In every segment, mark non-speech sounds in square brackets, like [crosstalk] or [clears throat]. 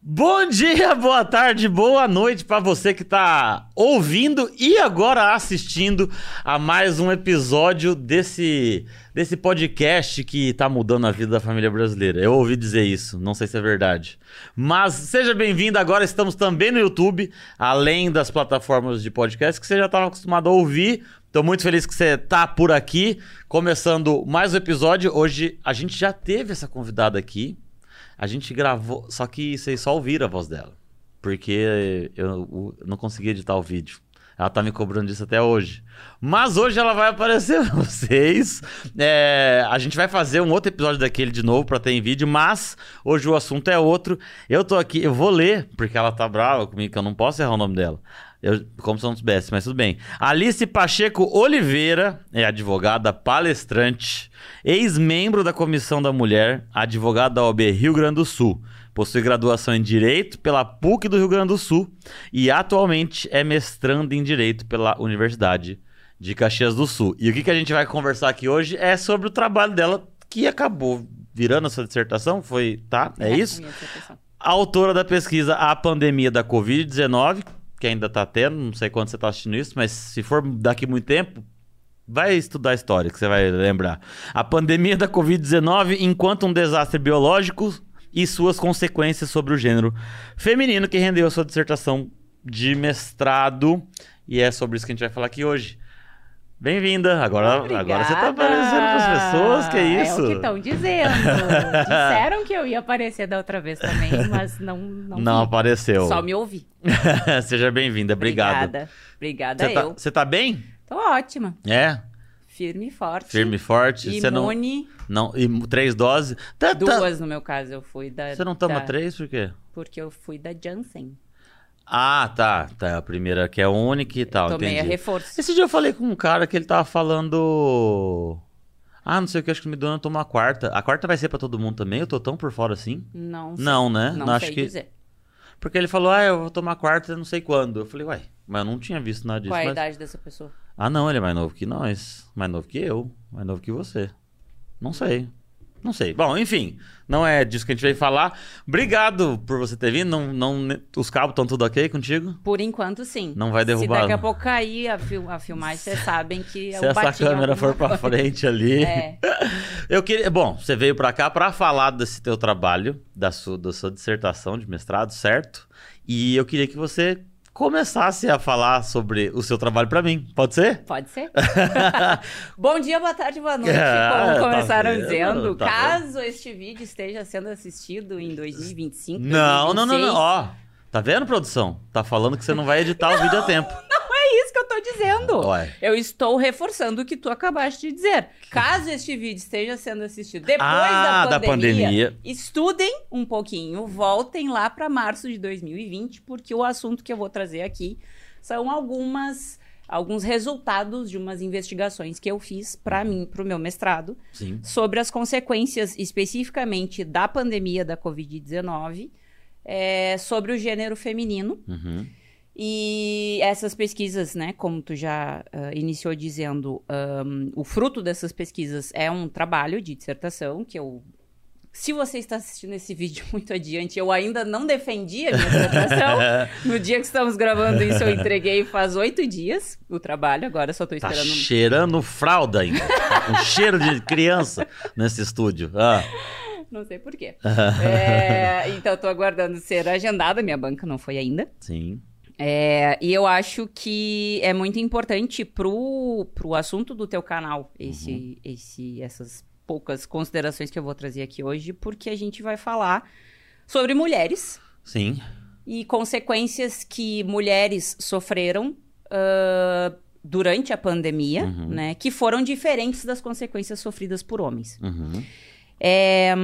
Bom dia, boa tarde, boa noite para você que tá ouvindo e agora assistindo a mais um episódio desse desse podcast que tá mudando a vida da família brasileira. Eu ouvi dizer isso, não sei se é verdade. Mas seja bem-vindo, agora estamos também no YouTube, além das plataformas de podcast que você já estava acostumado a ouvir. Tô muito feliz que você tá por aqui, começando mais um episódio. Hoje a gente já teve essa convidada aqui, a gente gravou, só que vocês só ouviram a voz dela. Porque eu, não consegui editar o vídeo. Ela tá me cobrando disso até hoje. Mas hoje ela vai aparecer pra [laughs] vocês. É, a gente vai fazer um outro episódio daquele de novo pra ter em vídeo, mas hoje o assunto é outro. Eu tô aqui, eu vou ler, porque ela tá brava comigo, que eu não posso errar o nome dela. Eu, como se não soubesse, mas tudo bem. Alice Pacheco Oliveira é advogada palestrante, ex-membro da Comissão da Mulher, advogada da OAB Rio Grande do Sul. Possui graduação em Direito pela PUC do Rio Grande do Sul e atualmente é mestrando em Direito pela Universidade de Caxias do Sul. E o que, que a gente vai conversar aqui hoje é sobre o trabalho dela, que acabou virando a sua dissertação, foi, tá? É, isso? A autora da pesquisa A Pandemia da Covid-19, que ainda tá tendo, não sei quando você tá assistindo isso, mas se for daqui muito tempo, vai estudar história, que você vai lembrar. A pandemia da Covid-19 enquanto um desastre biológico e suas consequências sobre o gênero feminino, que rendeu a sua dissertação de mestrado. E é sobre isso que a gente vai falar aqui hoje. Bem-vinda. Agora, agora você tá aparecendo para as pessoas, que é isso? É o que estão dizendo. [laughs] Disseram que eu ia aparecer da outra vez também, mas não Não, não apareceu. Só me ouvi. [laughs] Seja bem-vinda, obrigado. Obrigada. Obrigada você tá, eu. Você tá bem? Tô ótima. É? Firme e forte. Firme e forte. Você não, Imune. não, e três doses? Tá, tá. Duas no meu caso, eu fui da... Você não toma da- três por quê? Porque eu fui da Janssen. Ah, tá. Tá, a primeira que é única e tal, Tomei a entendi. reforço. Esse dia eu falei com um cara que ele tava falando... Ah, não sei o que, acho que me deu tomar a quarta. A quarta vai ser pra todo mundo também? Eu tô tão por fora assim? Não sei. Não, né? Não, Não, acho sei que- dizer. Porque ele falou, ah, eu vou tomar a quarta não sei quando. Eu falei, uai, mas eu não tinha visto nada disso. Qual é a mas- idade dessa pessoa? Ah, não, ele é mais novo que nós. Mais novo que eu. Mais novo que você. Não sei. Não sei. Bom, enfim, não é disso que a gente veio falar. Obrigado por você ter vindo. Não, não, os cabos estão tudo ok contigo? Por enquanto, sim. Não vai Se derrubar. daqui a pouco cair a, fil a filmagem, vocês sabem que [laughs] Se eu essa câmera for pra coisa. frente ali. É. [laughs] Eu queria. Bom, você veio pra cá pra falar desse teu trabalho, da sua, da sua dissertação de mestrado, certo? E eu queria que você começasse a falar sobre o seu trabalho pra mim. Pode ser? Pode ser? [laughs] Bom dia, boa tarde, boa noite. Ah, como tá começaram vendo, dizendo, tá caso este vídeo esteja sendo assistido em 2025. Não, não, não, não. 2026, Ó, tá vendo, produção? Tá falando que você não vai editar o vídeo a tempo. Que eu tô dizendo. Ué. Eu estou reforçando o que tu acabaste de dizer. Caso este vídeo esteja sendo assistido depois Ah, da da, pandemia, pandemia. estudem um pouquinho, voltem lá para março de 2020, porque o assunto que eu vou trazer aqui são algumas alguns resultados de umas investigações que eu fiz para mim, para o meu mestrado, Sim. sobre as consequências especificamente da pandemia da Covid-19 é, sobre o gênero feminino. Uhum. E essas pesquisas, né, como tu já ah, iniciou dizendo, ahn, o fruto dessas pesquisas é um trabalho de dissertação que eu. Se você está assistindo esse vídeo [laughs] muito adiante, eu ainda não defendi a minha dissertação. [laughs] No dia que estamos gravando isso, eu entreguei faz oito dias o trabalho, agora só estou Tá esperando. cheirando fralda ainda. Tá com cheiro de criança nesse estúdio. Ah, Não sei porquê. [laughs] É, então, estou aguardando ser agendada, minha banca não foi ainda. sim. É, e eu acho que é muito importante pro, pro assunto do teu canal, esse, esse, essas poucas considerações que eu vou trazer aqui hoje, porque a gente vai falar sobre mulheres Sim. e consequências que mulheres sofreram ah, durante a pandemia, Uhum. né? Que foram diferentes das consequências sofridas por homens. Uhum. É,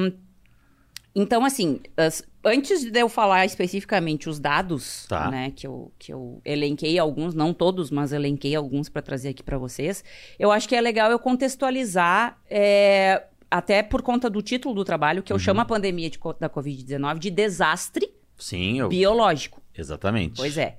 então, assim, as- antes de eu falar especificamente os dados, Tá. né, que eu, que eu elenquei alguns, não todos, mas elenquei alguns para trazer aqui para vocês, eu acho que é legal eu contextualizar, é, até por conta do título do trabalho, que eu chamo a pandemia de da Covid-19 de desastre Sim, eu... biológico. exatamente. Pois é.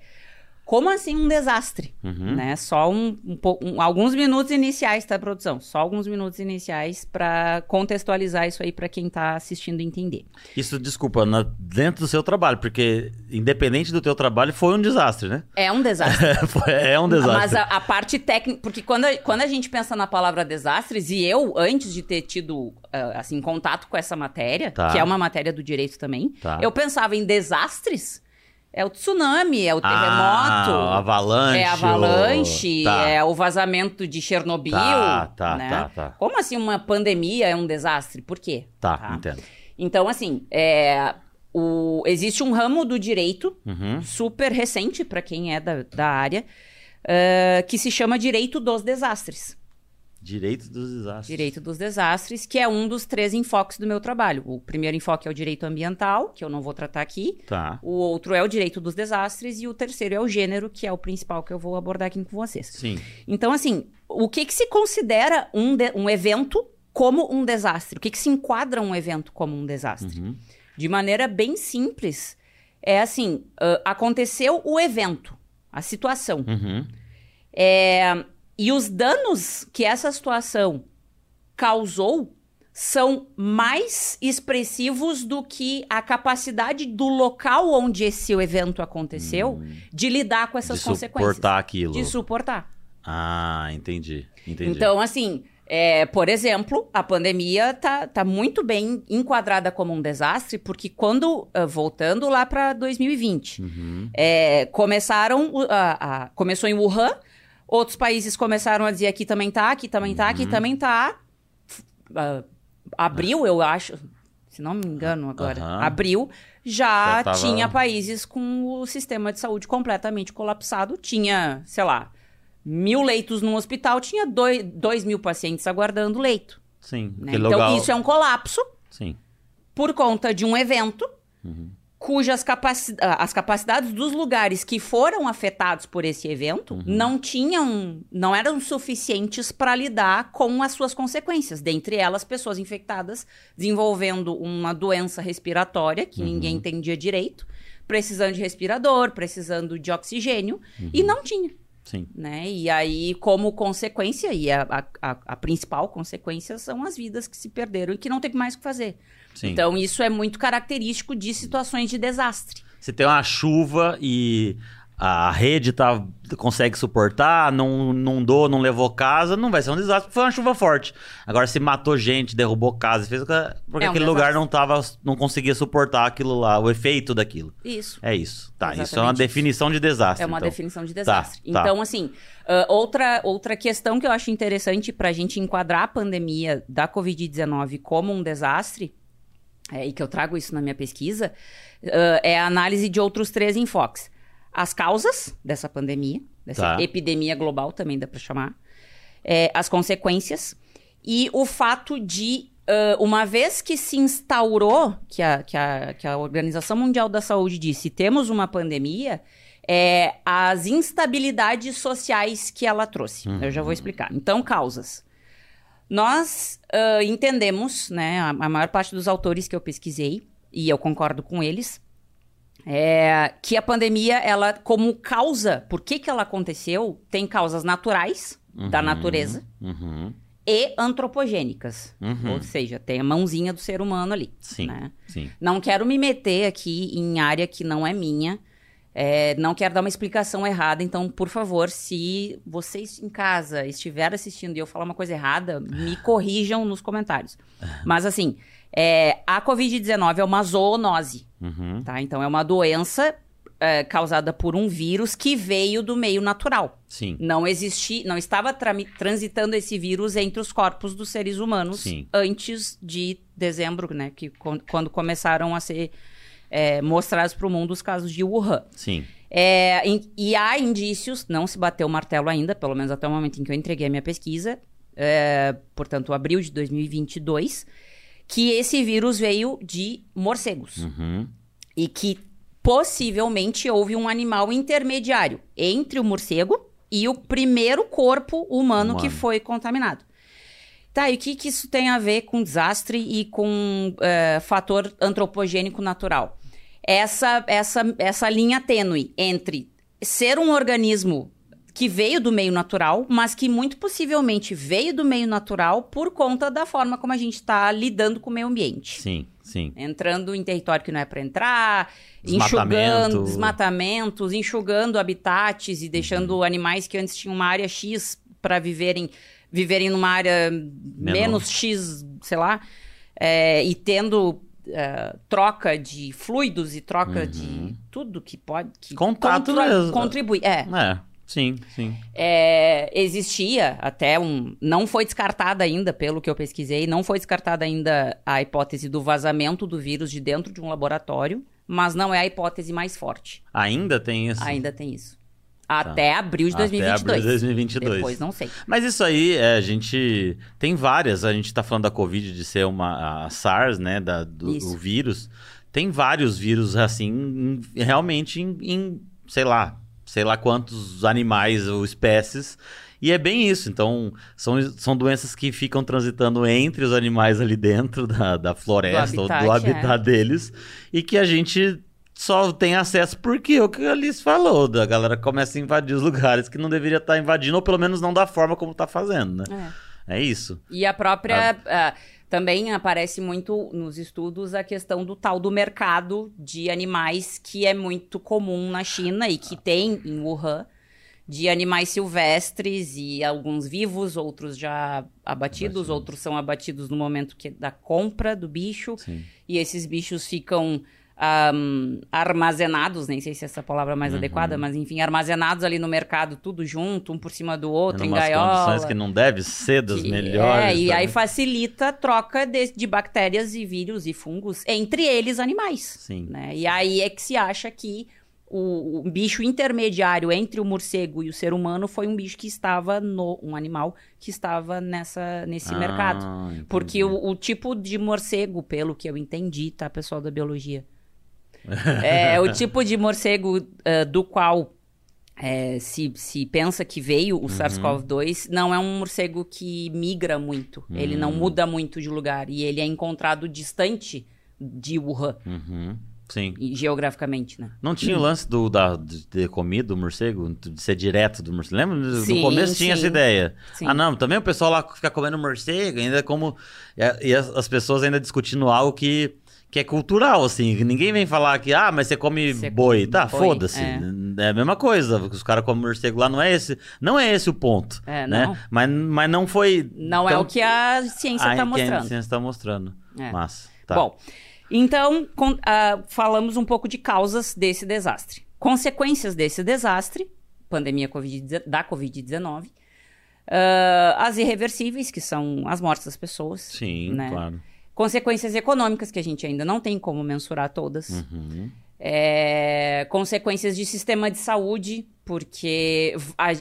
Como assim um desastre? Uhum. Né? Só um, um um- alguns minutos iniciais, tá, produção? Só alguns minutos iniciais para contextualizar isso aí para quem tá assistindo entender. Isso, desculpa, na- dentro do seu trabalho, porque independente do teu trabalho, foi um desastre, né? É um desastre. [laughs] É um desastre. Mas a, a parte técnica, porque quando a, quando a gente pensa na palavra desastres, e eu, antes de ter tido, ah, assim, contato com essa matéria, Tá. que é uma matéria do direito também, Tá. eu pensava em desastres. É o tsunami, é o Ah, terremoto. avalanche. É avalanche, tá. é o vazamento de Chernobyl. Tá, tá, né? tá, tá. Como assim uma pandemia é um desastre? Por quê? Tá, entendo. Então, assim, é, o, existe um ramo do direito Uhum. super recente para quem é da, da área, ah, que se chama Direito dos Desastres. Direito dos desastres. Direito dos Desastres, que é um dos três enfoques do meu trabalho. O primeiro enfoque é o direito ambiental, que eu não vou tratar aqui. Tá. O outro é o direito dos desastres e o terceiro é o gênero, que é o principal que eu vou abordar aqui com vocês. Sim. Então, assim, o que, que se considera um, de- um evento como um desastre? O que, que se enquadra um evento como um desastre? Uhum. De maneira bem simples, é assim: ah, aconteceu o evento, a situação. Uhum. É, e os danos que essa situação causou são mais expressivos do que a capacidade do local onde esse evento aconteceu de lidar com essas de consequências. suportar aquilo. De suportar. Ah, entendi. Entendi. Então, assim, é, por exemplo, a pandemia tá, tá muito bem enquadrada como um desastre, porque quando, ah, voltando lá para 2020, Uhum. é, começaram, a- a- começou em Wuhan, outros países começaram a dizer aqui também tá, aqui também tá, Uhum. aqui também tá. Ah, abril, eu acho, se não me engano agora, Aham. abril, já, Já tava- tinha países com o sistema de saúde completamente colapsado, tinha, sei lá, mil leitos num hospital, tinha dois, dois mil pacientes aguardando leito. Sim. né? Então, isso é um colapso Sim. por conta de um evento Uhum. Cujas capaci ah, as capacidades dos lugares que foram afetados por esse evento Uhum. não tinham, não eram suficientes para lidar com as suas consequências. Dentre elas, pessoas infectadas desenvolvendo uma doença respiratória que Uhum. ninguém entendia direito, precisando de respirador, precisando de oxigênio, e Uhum. não tinha Sim. né? E aí, como consequência, e a, a, a- a principal consequência são as vidas que se perderam e que não tem mais o que fazer. Sim. Então, isso é muito característico de situações de desastre. Se tem uma chuva e a rede tá, consegue suportar, não, não dou, não levou casa, não vai ser um desastre, porque foi uma chuva forte. Agora, se matou gente, derrubou casa, fez porque É um aquele lugar desastre. não tava, não conseguia suportar aquilo lá, o efeito daquilo. Isso. É isso. Tá, isso é uma Exatamente definição de desastre. É uma então. definição de desastre. tá. Então, assim, ah, outra, outra questão que eu acho interessante para a gente enquadrar a pandemia da Covid-19 como um desastre, é, e que eu trago isso na minha pesquisa, ah, é a análise de outros três enfoques. As causas dessa pandemia, dessa Tá. epidemia global, também dá para chamar, é, as consequências e o fato de, ah, uma vez que se instaurou, que a, que, a, que a Organização Mundial da Saúde disse, temos uma pandemia, é, as instabilidades sociais que ela trouxe. Eu já vou explicar. Então, causas. Nós ah, entendemos, né, a, a maior parte dos autores que eu pesquisei, e eu concordo com eles, é que a pandemia, ela, como causa, por que, que ela aconteceu, tem causas naturais da Uhum. natureza Uhum. e antropogênicas. Uhum. Ou seja, tem a mãozinha do ser humano ali. Sim. né? Sim. Não quero me meter aqui em área que não é minha. É, não quero dar uma explicação errada, então, por favor, se vocês em casa estiverem assistindo e eu falar uma coisa errada, me corrijam nos comentários. Mas, assim, é, a Covid-19 é uma zoonose, Uhum. tá? Então, é uma doença é, causada por um vírus que veio do meio natural. Sim. Não existia, não estava trami- transitando esse vírus entre os corpos dos seres humanos Sim. antes de dezembro, né? Que, quan- quando começaram a ser é, mostrados para o mundo os casos de Wuhan. Sim. É, em- e há indícios, não se bateu o martelo ainda, pelo menos até o momento em que eu entreguei a minha pesquisa, é, portanto, abril de 2022, que esse vírus veio de morcegos Uhum. e que possivelmente houve um animal intermediário entre o morcego e o primeiro corpo humano, que Humano. foi contaminado. Tá, e o que, que isso tem a ver com desastre e com é, fator antropogênico natural? Essa, essa, essa linha tênue entre ser um organismo que veio do meio natural, mas que muito possivelmente veio do meio natural por conta da forma como a gente está lidando com o meio ambiente. Sim, sim. Entrando em território que não é para entrar, Desmatamento. enxugando desmatamentos, enxugando habitats e deixando Uhum. animais que antes tinham uma área X para viverem viverem numa área menos X, sei lá, é, e tendo é, troca de fluidos e troca de tudo que pode que Uhum. Contato mesmo. contribui. É, É, sim, sim. é, existia até um. Não foi descartada ainda, pelo que eu pesquisei, não foi descartada ainda a hipótese do vazamento do vírus de dentro de um laboratório, mas não é a hipótese mais forte. Ainda tem isso. Ainda tem isso. Até abril de Até 2022. abril de 2022. Depois não sei. Mas isso aí, é, a gente tem várias. A gente tá falando da Covid de ser uma a SARS, né, da, do, do vírus. Tem vários vírus assim, em- realmente em, em, sei lá, sei lá quantos animais ou espécies. E é bem isso. Então, são, são doenças que ficam transitando entre os animais ali dentro da, da floresta ou do habitat, habitat deles. E que a gente só tem acesso porque o que a Alice falou, da galera começa a invadir os lugares que não deveria estar invadindo, ou pelo menos não da forma como tá fazendo, né? É. É isso. E a própria. ah, também aparece muito nos estudos a questão do tal do mercado de animais que é muito comum na China e que tem em Wuhan, de animais silvestres e alguns vivos, outros já abatidos, Abatidos. outros são abatidos no momento que, da compra do bicho. Sim. E esses bichos ficam ahm, armazenados, nem sei se essa palavra é mais Uhum. adequada, mas enfim, armazenados ali no mercado, tudo junto, um por cima do outro, em Numas gaiola. condições que não deve ser das Que- melhores. É, e tá? aí facilita a troca de, de bactérias e vírus e fungos entre eles animais. Sim. Né? E aí é que se acha que o, o bicho intermediário entre o morcego e o ser humano foi um bicho que estava no. um animal que estava nessa, nesse Ah, mercado. entendi. Porque o, o tipo de morcego, pelo que eu entendi, tá, pessoal da biologia? É o tipo de morcego ah, do qual é, se, se pensa que veio Uhum. o SARS-CoV-2, não é um morcego que migra muito. Ele não Hum. muda muito de lugar. E ele é encontrado distante de Wuhan, Uhum. Sim. e- geograficamente, né? Não tinha o lance do, da, de ter comido o morcego, de ser direto do morcego. Lembra? No Sim, começo tinha sim. essa ideia. Sim. Ah, não, também o pessoal lá fica comendo morcego, ainda como. E, e as pessoas ainda discutindo algo que, que é cultural, assim. Ninguém vem falar que, ah, mas você come Você boi. come tá, foda-se. é. É. a mesma coisa. Os caras comem morcego lá, não é esse. Não é esse o ponto. É, né? não. Mas, mas não foi. Não é tão- o que a ciência Ah, está que a mostrando. ciência tá mostrando. É. Massa. Tá. Bom, então com- ah, falamos um pouco de causas desse desastre. Consequências desse desastre, pandemia COVID, da Covid-19, ah, as irreversíveis, que são as mortes das pessoas. Sim, né? claro. Consequências econômicas, que a gente ainda não tem como mensurar todas. Uhum. É, consequências de sistema de saúde, porque a-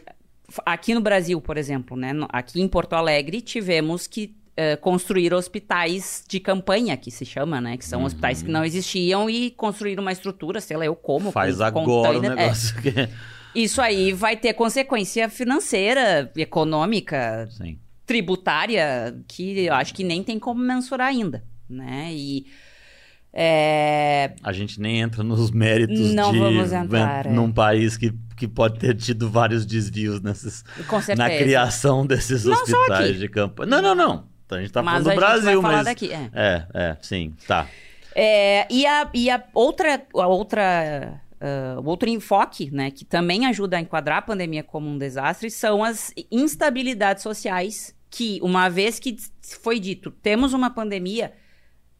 aqui no Brasil, por exemplo, né, aqui em Porto Alegre, tivemos que eh, construir hospitais de campanha, que se chama, né? Que são hospitais que não existiam e construir uma estrutura, sei lá, eu como. Faz com agora o container. É, negócio. que- isso aí vai ter consequência financeira, econômica, Sim. Tributária, que eu acho que nem tem como mensurar ainda, né? E é, A gente nem entra nos méritos Não de vamos entrar, é. num país que, que pode ter tido vários desvios certeza. na criação desses Não hospitais de campanha. Não, não, não. Então a gente tá Mas falando do Brasil, vai falar mas. daqui, é. É, é, sim, tá. É, e a, e a outra, a outra, o outro enfoque, né, que também ajuda a enquadrar a pandemia como um desastre, são as instabilidades sociais que, uma vez que foi dito, temos uma pandemia,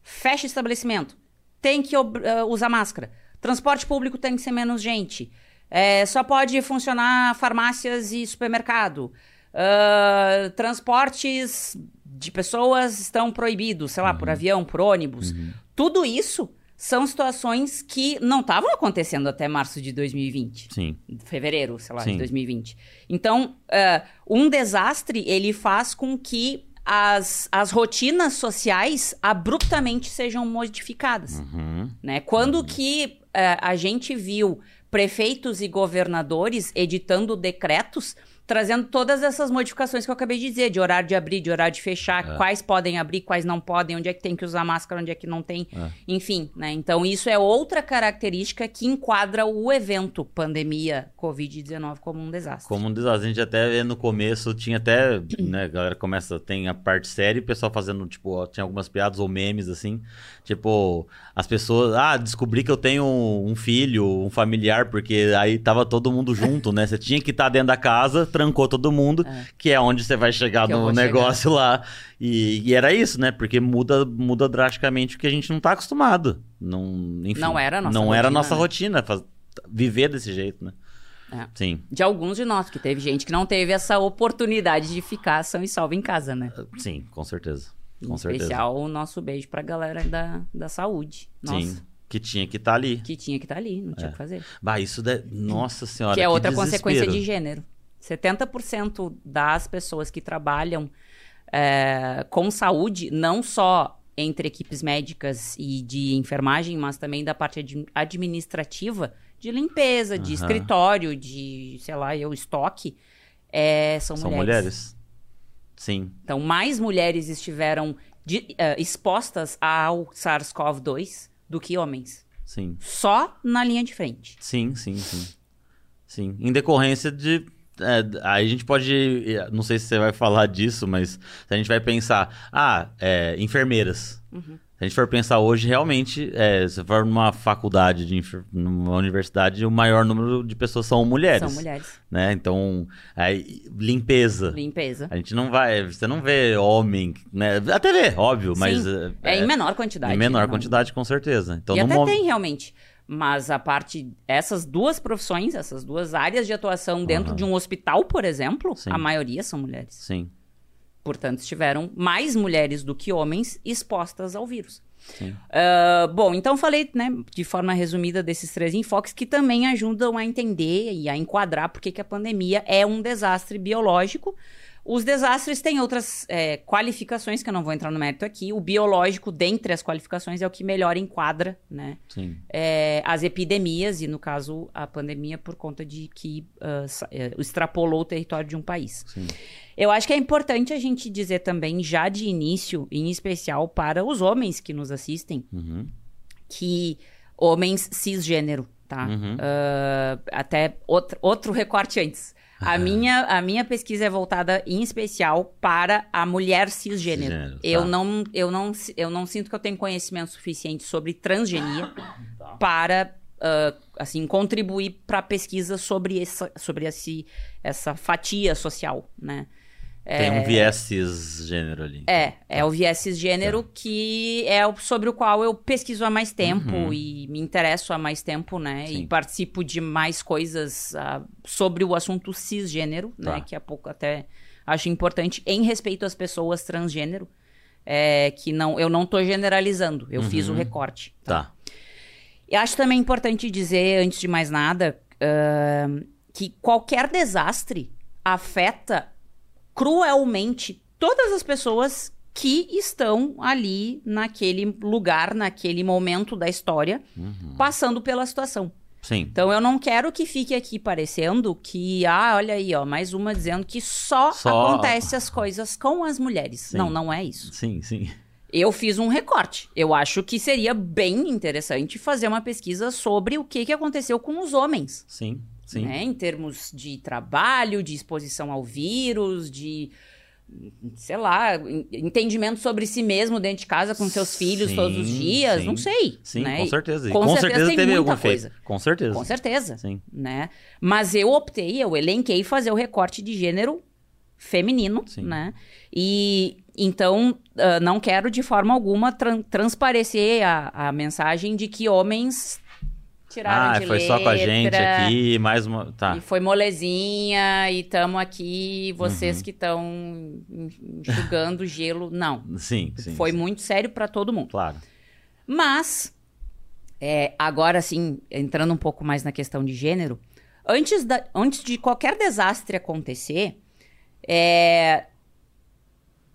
fecha estabelecimento, tem que ah, usar máscara, transporte público tem que ser menos gente, é, só pode funcionar farmácias e supermercado, ah, transportes de pessoas estão proibidos, sei lá, por avião, por ônibus. Tudo isso são situações que não estavam acontecendo até março de 2020 Sim. fevereiro, sei lá, Sim. de 2020. Então, ah, um desastre, ele faz com que as, as rotinas sociais abruptamente sejam modificadas, Uhum. né? Quando que ah, a gente viu prefeitos e governadores editando decretos trazendo todas essas modificações que eu acabei de dizer, de horário de abrir, de horário de fechar, É. quais podem abrir, quais não podem, onde é que tem que usar máscara, onde é que não tem, É. enfim, né? Então isso é outra característica que enquadra o evento pandemia COVID-19 como um desastre. Como um desastre. A gente até vê no começo, tinha até, [clears throat] né, a galera começa, tem a parte séria o pessoal fazendo, tipo, tinha algumas piadas ou memes, assim, tipo, as pessoas, ah, descobri que eu tenho um filho, um familiar, porque aí tava todo mundo junto, né? Você tinha que estar dentro da casa, trancou todo mundo, É. que é onde você vai chegar Que no negócio lá. E, e era isso, né? Porque muda, muda drasticamente o que a gente não tá acostumado. Não, enfim, Não era a nossa Não era rotina, nossa né? rotina, faz- viver desse jeito, né? É. Sim. De alguns de nós, que teve gente que não teve essa oportunidade de ficar são e salvo em casa, né? Sim, com certeza. Em Com certeza. especial o nosso beijo pra galera da, da saúde. Nossa. Sim. Que tinha que estar ali. Que tinha que estar ali, não tinha o que fazer. Bah, isso de... Nossa senhora. que é outra desespero. consequência de gênero. 70% das pessoas que trabalham é, com saúde, não só entre equipes médicas e de enfermagem, mas também da parte admi- administrativa, de limpeza, de Aham. escritório, de, sei lá, eu, estoque, é, são, São mulheres. mulheres. Sim. Então, mais mulheres estiveram de- eh, expostas ao SARS-CoV-2 do que homens. Sim. Só na linha de frente. Sim, sim, sim. Sim. Em decorrência de. É, aí a gente pode. Não sei se você vai falar disso, mas se a gente vai pensar. Ah, é, enfermeiras. Uhum. Se a gente for pensar hoje, realmente, é, se for numa faculdade, de numa universidade, o maior número de pessoas são mulheres. São mulheres. Né? Então, aí, limpeza. Limpeza. A gente não vai. Você não vê homem, né? Até vê, óbvio, mas. Sim. É, É, em menor quantidade. em menor não. quantidade, com certeza. Então, e até mo- tem, realmente. Mas a parte. Essas duas profissões, essas duas áreas de atuação dentro Aham. de um hospital, por exemplo, Sim. a maioria são mulheres. Sim, Portanto, estiveram mais mulheres do que homens expostas ao vírus. sim. Ah, bom, então falei, né, de forma resumida desses três enfoques que também ajudam a entender e a enquadrar porque que a pandemia é um desastre biológico. Os desastres têm outras é, qualificações que eu não vou entrar no mérito aqui. O biológico, dentre as qualificações, é o que melhor enquadra, né, Sim. é, as epidemias e, no caso, a pandemia por conta de que é, extrapolou o território de um país. Sim. Eu acho que é importante a gente dizer também, já de início, em especial para os homens que nos assistem, Uhum. que homens cisgênero, tá? Uhum. Ah, até outro, outro recorte antes. A, minha, a minha pesquisa é voltada em especial para a mulher cisgênero. Cisgênero, Eu, tá. não, eu, não, eu não sinto que eu tenho conhecimento suficiente sobre transgenia [clears throat] Tá. para ah, assim contribuir para a pesquisa sobre essa, sobre esse, essa fatia social, né? Tem um viés cisgênero ali. É, é o viés cisgênero que é sobre o qual eu pesquiso há mais tempo Uhum. e me interesso há mais tempo, né? Sim. E participo de mais coisas ah, sobre o assunto cisgênero, Tá. né? Que a pouco até acho importante em respeito às pessoas transgênero. É, que não, eu não tô generalizando, eu fiz o Uhum. recorte. Tá. E acho também importante dizer, antes de mais nada, ahn, que qualquer desastre afeta cruelmente todas as pessoas que estão ali naquele lugar, naquele momento da história, Uhum. passando pela situação. Sim. Então eu não quero que fique aqui parecendo que, ah, olha aí, ó, mais uma dizendo que só, Só- acontece as coisas com as mulheres. Sim. Não, não é isso. Sim, sim. Eu fiz um recorte. Eu acho que seria bem interessante fazer uma pesquisa sobre o que, que aconteceu com os homens. Sim, sim. Né? Em termos de trabalho, de exposição ao vírus, de. Sei lá, en- entendimento sobre si mesmo dentro de casa com seus filhos todos os dias. sim. Não sei. Sim, né? com certeza. Com com certeza certeza tem teve muita algum coisa. efeito. Com certeza. Com certeza. Sim. Né? Mas eu optei, eu elenquei fazer o recorte de gênero feminino, Sim. né? E então ah, não quero de forma alguma tran- transparecer a, a mensagem de que homens tiraram Ah, de foi só com a gente aqui, mais uma. Tá. E foi molezinha e tamo aqui, vocês Uhum. que estão enxugando [laughs] gelo. Não. Sim, sim. foi sim. muito sério para todo mundo. Claro. Mas, é, agora sim, entrando um pouco mais na questão de gênero, antes, da- antes de qualquer desastre acontecer, é,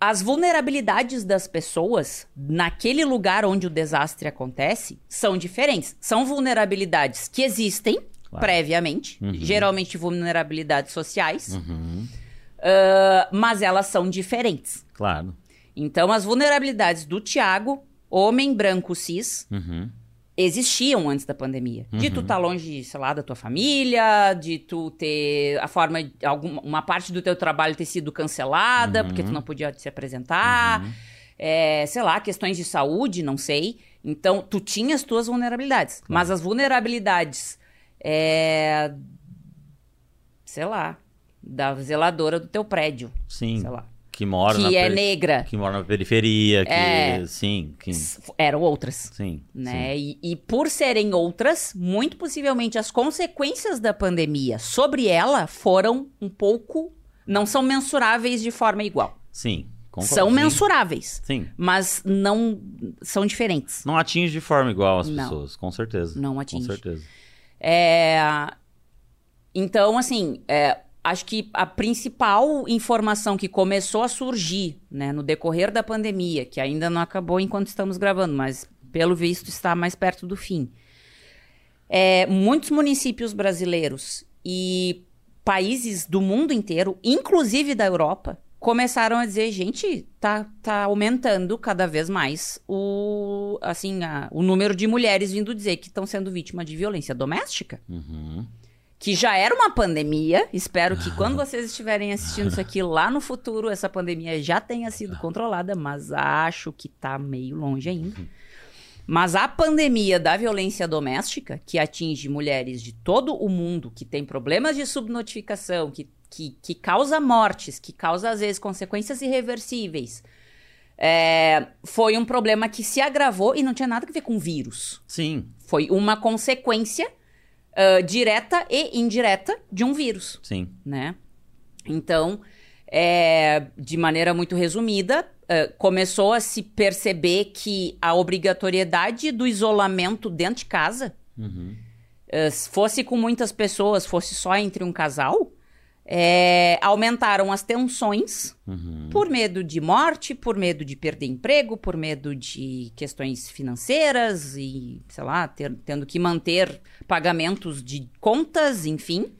as vulnerabilidades das pessoas naquele lugar onde o desastre acontece são diferentes. São vulnerabilidades que existem Claro. previamente, Uhum. geralmente vulnerabilidades sociais, Uhum. ah, mas elas são diferentes. Claro. Então, as vulnerabilidades do Tiago, homem branco cis, Uhum. Existiam antes da pandemia. De tu estar longe, sei lá, da tua família, de tu ter a forma, alguma, uma parte do teu trabalho ter sido cancelada, porque tu não podia se apresentar, é, sei lá, questões de saúde, não sei. Então, tu tinha as tuas vulnerabilidades. Mas as vulnerabilidades, é, sei lá, da zeladora do teu prédio, Sim. sei lá, Que mora na que é peri- negra, Que mora na periferia, que. É. Sim, que. eram outras. Sim. né? E, e por serem outras, muito possivelmente as consequências da pandemia sobre ela foram um pouco. não são mensuráveis de forma igual. Sim. concordo. São Sim. mensuráveis, Sim. mas não são diferentes. Não atinge de forma igual as Não. pessoas, com certeza. Não atinge. Com certeza. É, Então, assim, é, acho que a principal informação que começou a surgir né, no decorrer da pandemia, que ainda não acabou enquanto estamos gravando, mas pelo visto está mais perto do fim, é, muitos municípios brasileiros e países do mundo inteiro, inclusive da Europa, começaram a dizer, gente, tá, tá aumentando cada vez mais o, assim, a- o número de mulheres vindo dizer que estão sendo vítimas de violência doméstica. Uhum. Que já era uma pandemia. Espero que quando vocês estiverem assistindo isso aqui lá no futuro, essa pandemia já tenha sido controlada, mas acho que tá meio longe ainda. Mas a pandemia da violência doméstica, que atinge mulheres de todo o mundo, que tem problemas de subnotificação, que, que, que causa mortes, que causa, às vezes, consequências irreversíveis, é, foi um problema que se agravou e não tinha nada a ver com vírus. Sim, Foi uma consequência ah, direta e indireta de um vírus sim. né? Então, é, de maneira muito resumida, é, começou a se perceber que a obrigatoriedade do isolamento dentro de casa, Uhum. se fosse com muitas pessoas, fosse só entre um casal, é, aumentaram as tensões Uhum. por medo de morte, por medo de perder emprego, por medo de questões financeiras e, sei lá, ter- tendo que manter pagamentos de contas, enfim.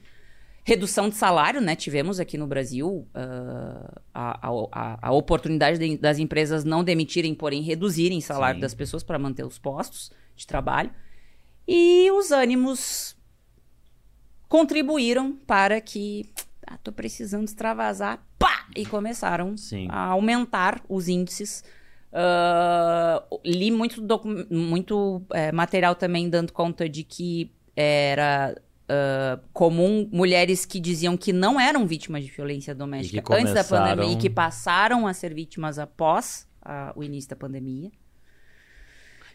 Redução de salário, né? Tivemos aqui no Brasil ah, a, a- a- oportunidade de- das empresas não demitirem, porém reduzirem o salário Sim. das pessoas para manter os postos de trabalho. E os ânimos contribuíram para que. Ah, tô precisando extravasar. Pá! E começaram Sim. a aumentar os índices. Ah, li muito, muito eh, material também dando conta de que era ah, comum mulheres que diziam que não eram vítimas de violência doméstica que antes da começaram- pandemia e que passaram a ser vítimas após ah, o início da pandemia.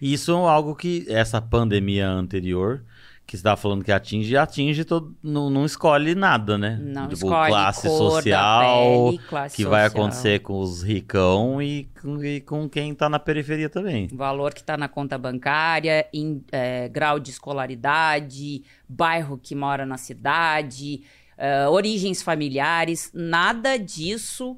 Isso é algo que essa pandemia anterior, que você estava falando que atinge, atinge todo. Não, não escolhe nada, né? Não tipo, escolhe classe social, pele, classe que vai social. acontecer com os ricão e com, e com quem tá na periferia também. valor que está na conta bancária, em, é, grau de escolaridade, bairro que mora na cidade, é, origens familiares, nada disso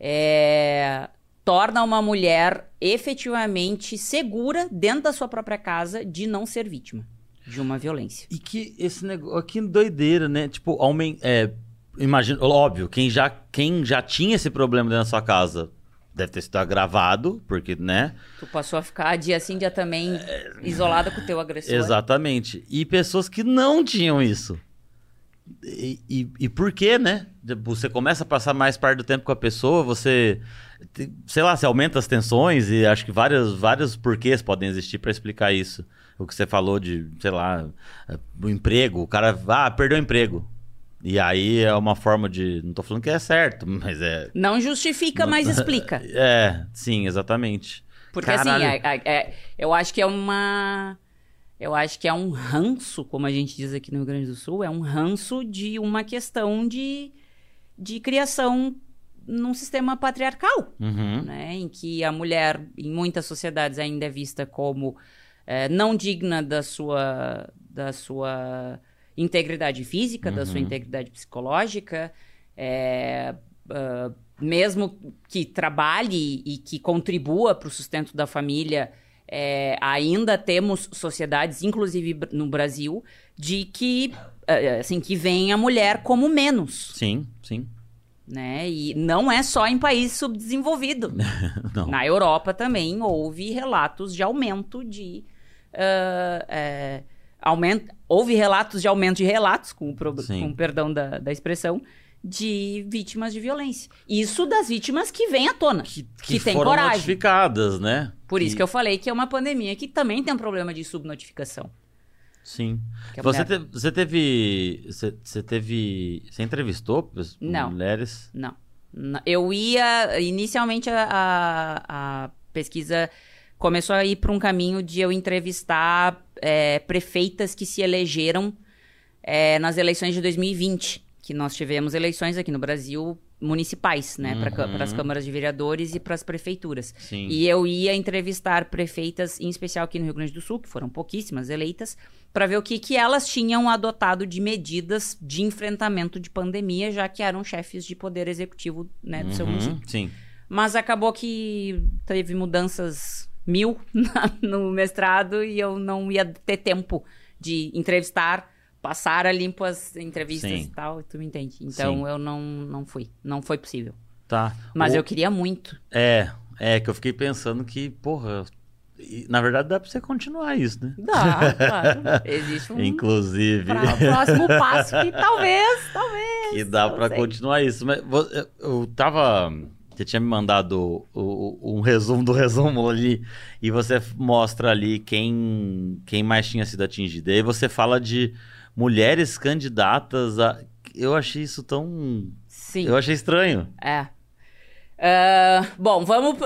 é, torna uma mulher efetivamente segura dentro da sua própria casa de não ser vítima de uma violência. E que esse negócio. Que doideira, né? Tipo, aumen... é, imagina, óbvio, quem já, quem já tinha esse problema dentro da sua casa deve ter sido agravado, porque, né? Tu passou a ficar dia sim, dia também isolada com o teu agressor. Exatamente. E pessoas que não tinham isso. E, e, e por quê, né? Você começa a passar mais parte do tempo com a pessoa, você. Sei lá, você aumenta as tensões e acho que vários, vários porquês podem existir pra explicar isso. O que você falou de, sei lá, eh, o emprego, o cara, ah, perdeu o emprego. E aí é uma forma de. Não tô falando que é certo, [laughs] mas é. Não justifica, mas [laughs] explica. É, sim, exatamente. Porque Caralho. assim, é- é- é- eu acho que é uma. Eu acho que é um ranço, como a gente diz aqui no Rio Grande do Sul, é um ranço de uma questão de, de criação num sistema patriarcal, Uhum. né? Em que a mulher, em muitas sociedades, ainda é vista como eh, não digna da sua, da sua integridade física, da sua integridade psicológica, eh, ah, mesmo que trabalhe e que contribua para o sustento da família, É, ainda temos sociedades, inclusive no Brasil, de que, eh, assim, que veem a mulher como menos, Sim, sim. né? E não é só em país subdesenvolvido. [laughs] Na Europa também houve relatos de aumento de. Ah, é, aumento, houve relatos de aumento de relatos, com, o pro- com perdão da, da expressão, de vítimas de violência. Isso das vítimas que vêm à tona, que, Que, tem foram coragem. notificadas, né? Por isso que eu falei que é uma pandemia que também tem um problema de subnotificação. Sim. Que a Você, te- você teve. Você, você teve. Você entrevistou Não. mulheres? Não. Eu ia. Inicialmente a, a, a pesquisa começou a ir para um caminho de eu entrevistar é, prefeitas que se elegeram é, nas eleições de 2020. Que nós tivemos eleições aqui no Brasil municipais, né? Para Uhum. as câmaras de vereadores e para as prefeituras. Sim. E eu ia entrevistar prefeitas, em especial aqui no Rio Grande do Sul, que foram pouquíssimas eleitas, para ver o que, que elas tinham adotado de medidas de enfrentamento de pandemia, já que eram chefes de poder executivo né, do seu Uhum, município. Sim. Mas acabou que teve mudanças mil [laughs] na- no mestrado e eu não ia ter tempo de entrevistar, passar a limpo as entrevistas Sim. e tal, tu me entende. Então Sim. eu não, não fui, não foi possível. Tá. Mas O- eu queria muito. É, é que eu fiquei pensando que, porra. Na verdade, dá pra você continuar isso, né? Dá, claro. [laughs] Existe um Inclusive. pra- próximo passo que talvez, talvez. [laughs] Que dá pra sei. continuar isso. Mas eu tava. Você tinha me mandado o- o- um resumo do resumo ali. E você mostra ali quem, quem mais tinha sido atingido. E aí você fala de mulheres candidatas a. Eu achei isso tão. Sim, Eu achei estranho. é. Ah, bom, vamos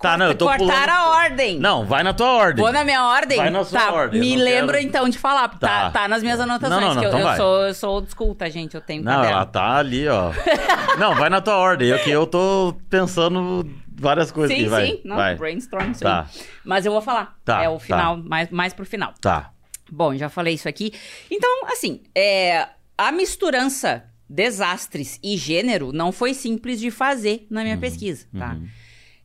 Tá, não, eu cortar pulando- a ordem. Não, vai na tua ordem. Vou na minha ordem? Vai na sua tá, ordem, Me eu lembra quero- então de falar. Tá. Tá. Tá, nas minhas anotações. Não, não, não, que eu, então eu vai. sou, eu sou old school, tá, gente? Eu tenho Não, caderno. ela tá ali, ó. [laughs] não, vai na tua ordem. Eu que eu tô pensando várias coisas Sim, aqui. Vai, sim. Não, vai. brainstorm, sim. Tá, Mas eu vou falar. Tá, é o tá. final, mais, mais pro final. tá. Bom, já falei isso aqui. Então, assim, é, a misturança desastres e gênero não foi simples de fazer na minha pesquisa, tá? uhum.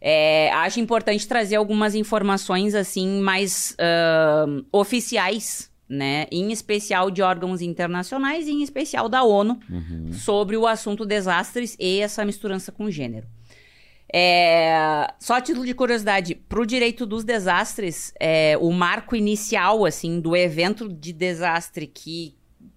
É, acho importante trazer algumas informações, assim, mais ahn, oficiais, né? Em especial de órgãos internacionais e em especial da ONU, Uhum. sobre o assunto desastres e essa misturança com gênero. É, só a título de curiosidade, para o direito dos desastres, é, o marco inicial, assim, do evento de desastre que,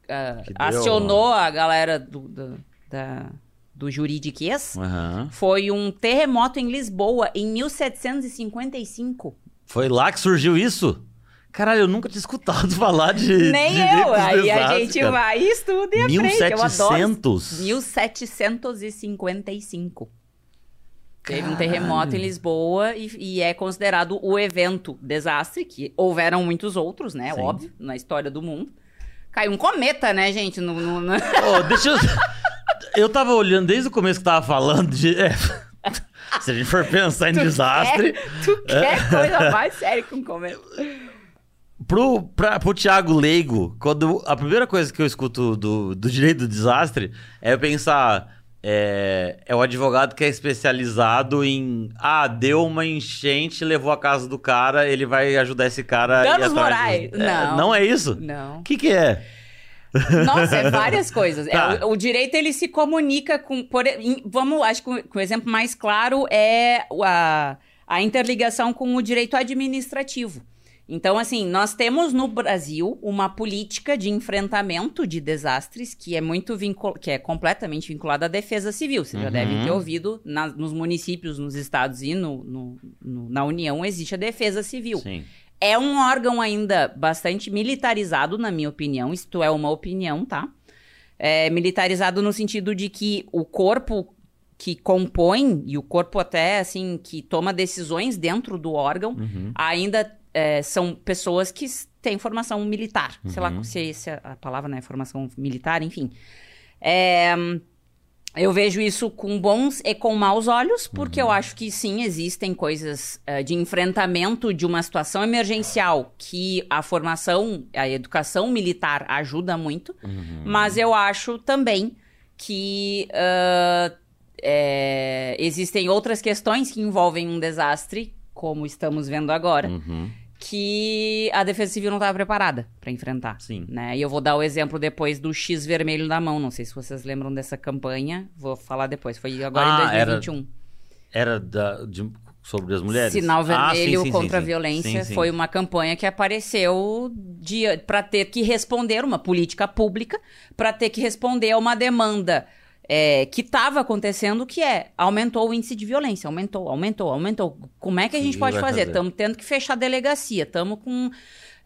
deu- acionou a galera do, do, da, do juridiquês Aham. foi um terremoto em Lisboa em 1755. Foi lá que surgiu isso? Caralho, eu nunca tinha escutado [laughs] falar de. Nem de eu. desastres, Aí a cara. gente vai e estuda e aprende. Eu adoro. 1700? 1755. Teve um Caralho. terremoto em Lisboa e, e é considerado o evento desastre, que houveram muitos outros, né? Sim. Óbvio, na história do mundo. Caiu um cometa, né, gente? No, no- no- [laughs] Ô, deixa eu. [laughs] Eu tava olhando desde o começo que tava falando de. é, [laughs] se a gente for pensar em Tu desastre. quer- tu quer coisa mais séria que um cometa? Pro, pra, pro Thiago Leigo, quando a primeira coisa que eu escuto do, do direito do desastre é eu pensar. É, é o advogado que é especializado em. Ah, deu uma enchente, levou a casa do cara, ele vai ajudar esse cara. Danos morais. dos- É, Não. não é isso? Não. O que, que é? Nossa, é várias coisas. É, Tá. o, o direito ele se comunica com. por- em- vamos, acho que o, o exemplo mais claro é a, a interligação com o direito administrativo. Então, assim, nós temos no Brasil uma política de enfrentamento de desastres que é muito vincul... que é completamente vinculada à defesa civil. Você já Uhum. deve ter ouvido na- nos municípios, nos estados e no, no- no- na União existe a defesa civil. Sim. É um órgão ainda bastante militarizado, na minha opinião. Isto é uma opinião, tá? É militarizado no sentido de que o corpo que compõe, e o corpo até, assim, que toma decisões dentro do órgão, Uhum. ainda é, são pessoas que têm formação militar. Sei lá Uhum. se, se a a palavra não é formação militar, enfim. É, eu vejo isso com bons e com maus olhos, porque eu acho que sim, existem coisas eh, de enfrentamento de uma situação emergencial que a formação, a educação militar ajuda muito, Uhum. mas eu acho também que ah, é, existem outras questões que envolvem um desastre, como estamos vendo agora, Uhum. Que a Defesa Civil não estava preparada para enfrentar. Sim. Né? E eu vou dar o exemplo depois do X vermelho na mão. Não sei se vocês lembram dessa campanha. Vou falar depois. Foi agora Ah, em 2021. Era da, de- sobre as mulheres? Sinal Ah, sim, Vermelho sim, contra sim, a Violência sim, sim. foi uma campanha que apareceu para ter que responder, uma política pública, para ter que responder a uma demanda é, que estava acontecendo, que é aumentou o índice de violência, aumentou, aumentou, aumentou. Como é que a gente que pode fazer? Estamos tendo que fechar a delegacia, estamos com,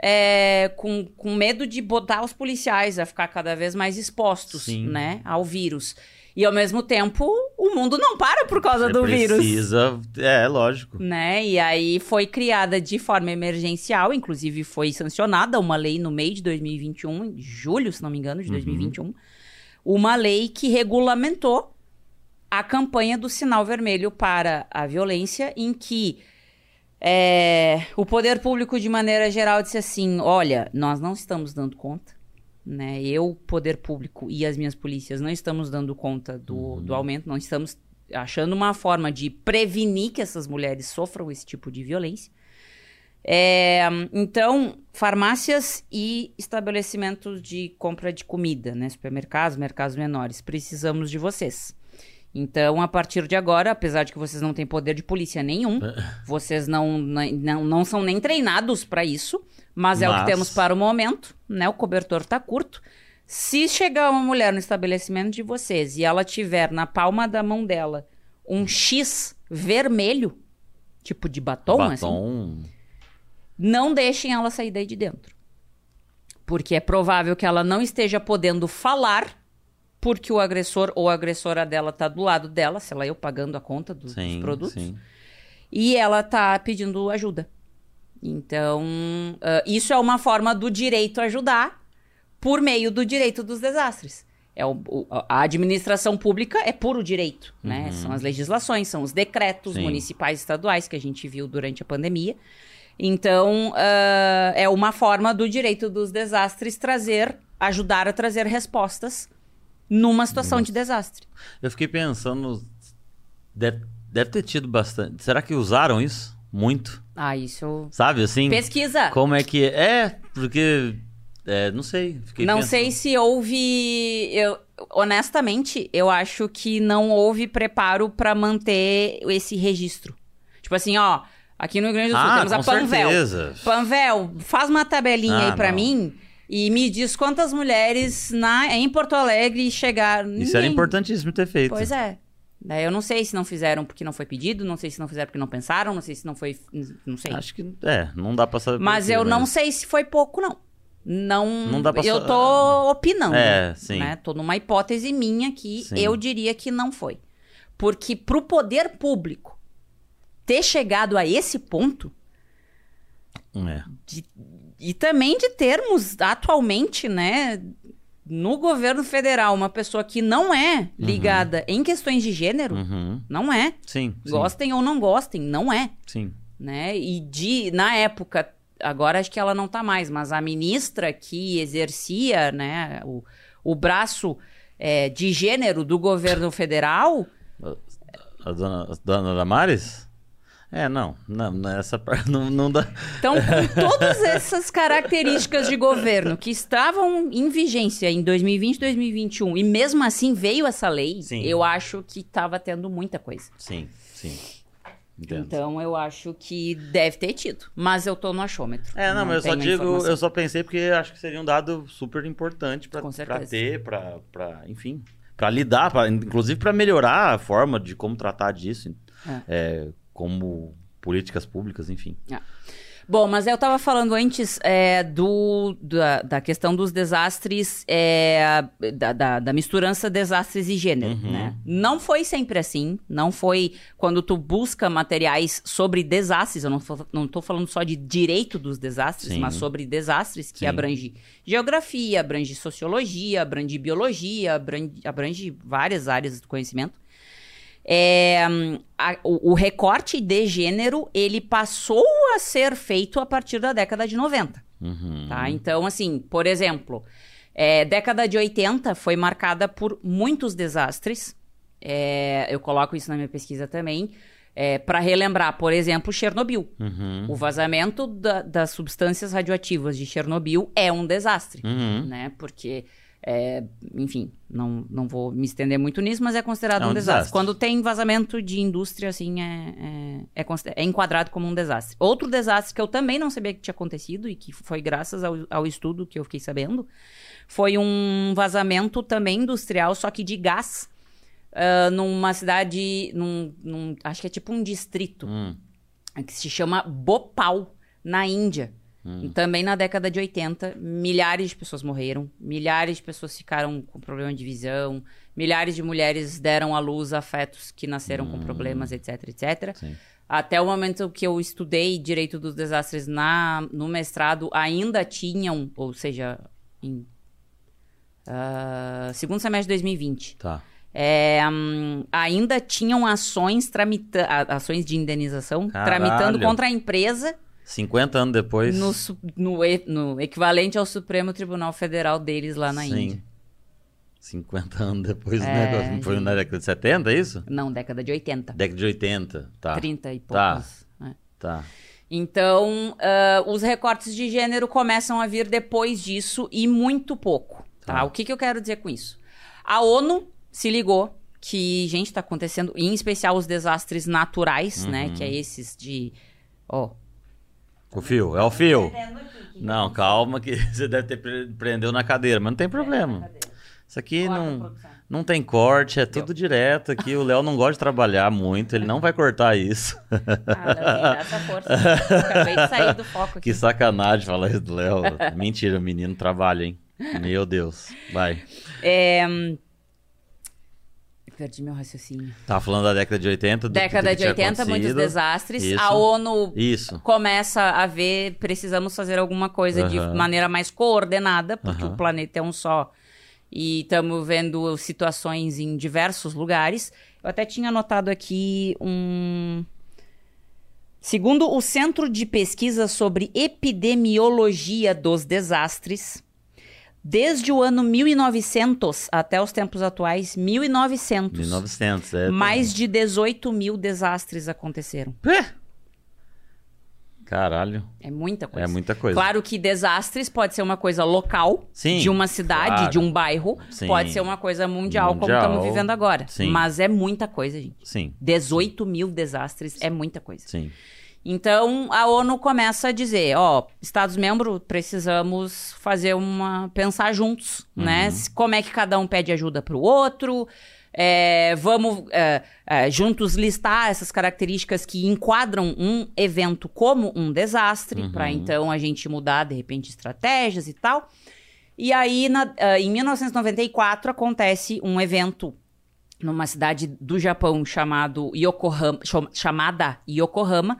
é, com, com medo de botar os policiais a ficar cada vez mais expostos Sim. né, ao vírus. E ao mesmo tempo, o mundo não para por causa Você do vírus precisa, é, lógico. né? E aí foi criada de forma emergencial, inclusive foi sancionada uma lei no meio de 2021, em julho, se não me engano, de 2021, uma lei que regulamentou a campanha do sinal vermelho para a violência, em que é, o poder público, de maneira geral, disse assim: olha, nós não estamos dando conta. Né? Eu, poder público e as minhas polícias não estamos dando conta do, do aumento, não estamos achando uma forma de prevenir que essas mulheres sofram esse tipo de violência. É, então, farmácias e estabelecimentos de compra de comida, né? Supermercados, mercados menores, precisamos de vocês. Então, a partir de agora, apesar de que vocês não têm poder de polícia nenhum, vocês não, não, não são nem treinados para isso, mas é o que Mas- temos para o momento, né? O cobertor tá curto. Se chegar uma mulher no estabelecimento de vocês e ela tiver na palma da mão dela um X vermelho, tipo de batom, assim, Batom. Não deixem ela sair daí de dentro. Porque é provável que ela não esteja podendo falar porque o agressor ou a agressora dela tá do lado dela, sei lá, eu pagando a conta dos, dos Sim, produtos, sim. e ela tá pedindo ajuda. Então, ah, isso é uma forma do direito ajudar por meio do direito dos desastres. É o- o- a administração pública é puro direito, né? São as legislações, são os decretos Sim. municipais e estaduais que a gente viu durante a pandemia. Então, ah, é uma forma do direito dos desastres trazer, ajudar a trazer respostas numa situação de desastre. Eu fiquei pensando. Deve, deve ter tido bastante. Será que usaram isso? Muito? Ah, isso. Sabe assim? Pesquisa! Como é que é? É, porque. É, não sei. Não pensando. sei se houve. Eu, honestamente, eu acho que não houve preparo pra manter esse registro. Tipo assim, ó, aqui no Rio Grande do Sul Ah, temos a Panvel. certeza. Panvel, faz uma tabelinha Ah, aí pra não. mim e me diz quantas mulheres na, em Porto Alegre chegaram. Isso era importantíssimo ter feito. Pois é. Daí eu não sei se não fizeram porque não foi pedido, não sei se não fizeram porque não pensaram, não sei se não foi. Não sei. Acho que. É, não dá pra saber. Mas eu não sei se foi pouco, não. Não, Não dá pra eu tô opinando. É, sim. Né? Tô numa hipótese minha que Sim. eu diria que não foi. Porque pro poder público ter chegado a esse ponto, É. de- e também de termos atualmente, né, no governo federal, uma pessoa que não é ligada em questões de gênero, Uhum. não é. Sim. sim, Gostem ou não gostem, não é Sim. né? E de na época, agora acho que ela não tá mais, mas a ministra que exercia, né, o, o braço é, de gênero do governo federal, A dona, a dona Damares? É, não. Não, não, essa parte [laughs] não, não dá. então com todas essas características de governo que estavam em vigência em 2020, 2021 e mesmo assim veio essa lei, Sim. eu acho que tava tendo muita coisa. Sim, sim. Entendo. Então eu acho que deve ter tido, mas eu tô no achômetro. É, não, mas eu só digo, informação. eu só pensei porque acho que seria um dado super importante certeza. ter, pra, enfim, pra lidar, pra, inclusive pra melhorar a forma de como tratar disso, é, como políticas públicas, enfim. Bom, mas eu estava falando antes é, do, da, da questão dos desastres, é, da, da, da misturança desastres e gênero, Uhum. né? Não foi sempre assim, não foi quando tu busca materiais sobre desastres, eu não, tô falando só de direito dos desastres, Sim. mas sobre desastres, que Sim. abrange geografia, abrange sociologia, abrange biologia, abrange, abrange várias áreas do conhecimento. É, a- o, o recorte de gênero, ele passou a ser feito a partir da década de 90, Uhum. tá? Então, assim, por exemplo, é, década de 80 foi marcada por muitos desastres, é, eu coloco isso na minha pesquisa também, É, para relembrar, por exemplo, Chernobyl. Uhum. O vazamento da- das substâncias radioativas de Chernobyl é um desastre, Uhum. né? Porque, é, enfim, não, não vou me estender muito nisso, mas é considerado É um, um desastre. desastre. Quando tem vazamento de indústria, assim, é, é, é é enquadrado como um desastre. Outro desastre que eu também não sabia que tinha acontecido e que foi graças ao, ao estudo que eu fiquei sabendo, foi um vazamento também industrial, só que de gás, ah, numa cidade, num, num- acho que é tipo um distrito, Hum. que se chama Bhopal, na Índia. Hum. Também na década de 80, milhares de pessoas morreram, milhares de pessoas ficaram com problema de visão, milhares de mulheres deram à luz a fetos que nasceram com problemas, etc, etc. Sim. Até o momento que eu estudei direito dos desastres na, no mestrado, ainda tinham, ou seja, em ah, segundo semestre de 2020, Tá. é, hum, ainda tinham ações, tramita ações de indenização Caralho. tramitando contra a empresa 50 anos depois. no, no no equivalente ao Supremo Tribunal Federal deles lá na Sim. Índia. 50 anos depois do É, negócio. Foi na década de 70, é isso? Não, década de 80. Década de 80. Tá. 30 e Tá. poucos. né? Tá. Então, ah, os recortes de gênero começam a vir depois disso e muito pouco. Tá? Tá. O que, que eu quero dizer com isso? A ONU se ligou que, gente, está acontecendo, em especial os desastres naturais, né? Uhum. Que é esses de. Ó. O fio, é o fio. Não, calma que [laughs] você deve ter pre- prendeu na cadeira, mas não tem problema. Isso aqui não, não tem corte, é tudo direto aqui. O Léo não gosta de trabalhar muito, ele não vai cortar isso. Ah, não, essa força. [laughs] Acabei de sair do foco [laughs] aqui. Que sacanagem falar isso do Léo. Mentira, o menino trabalha, hein? Meu Deus. Vai. É, Perdi meu raciocínio. Tava falando da década de 80. do- do Década que de tinha 80, muitos desastres. Isso. A ONU Isso. começa a ver, precisamos fazer alguma coisa de maneira mais coordenada, porque o planeta é um só. E estamos vendo situações em diversos lugares. Eu até tinha anotado aqui um. Segundo o Centro de Pesquisa sobre Epidemiologia dos Desastres, desde o ano 1900 até os tempos atuais, 1900, 1900, é. mais de 18 mil desastres aconteceram. É. Caralho, É muita coisa. é muita coisa. Claro que desastres pode ser uma coisa local, Sim, de uma cidade, claro. de um bairro, Sim. pode ser uma coisa mundial, como Mundial. estamos vivendo agora. Sim. Mas é muita coisa, gente. Sim, 18 mil desastres é muita coisa. sim. Então a ONU começa a dizer, ó, Estados-membros precisamos fazer uma pensar juntos, né? Se- Como é que cada um pede ajuda para o outro? é, vamos é, é, juntos listar essas características que enquadram um evento como um desastre, para então a gente mudar de repente estratégias e tal. E aí, na- ah, em 1994, acontece um evento numa cidade do Japão chamado Yokohama, cham- chamada Yokohama,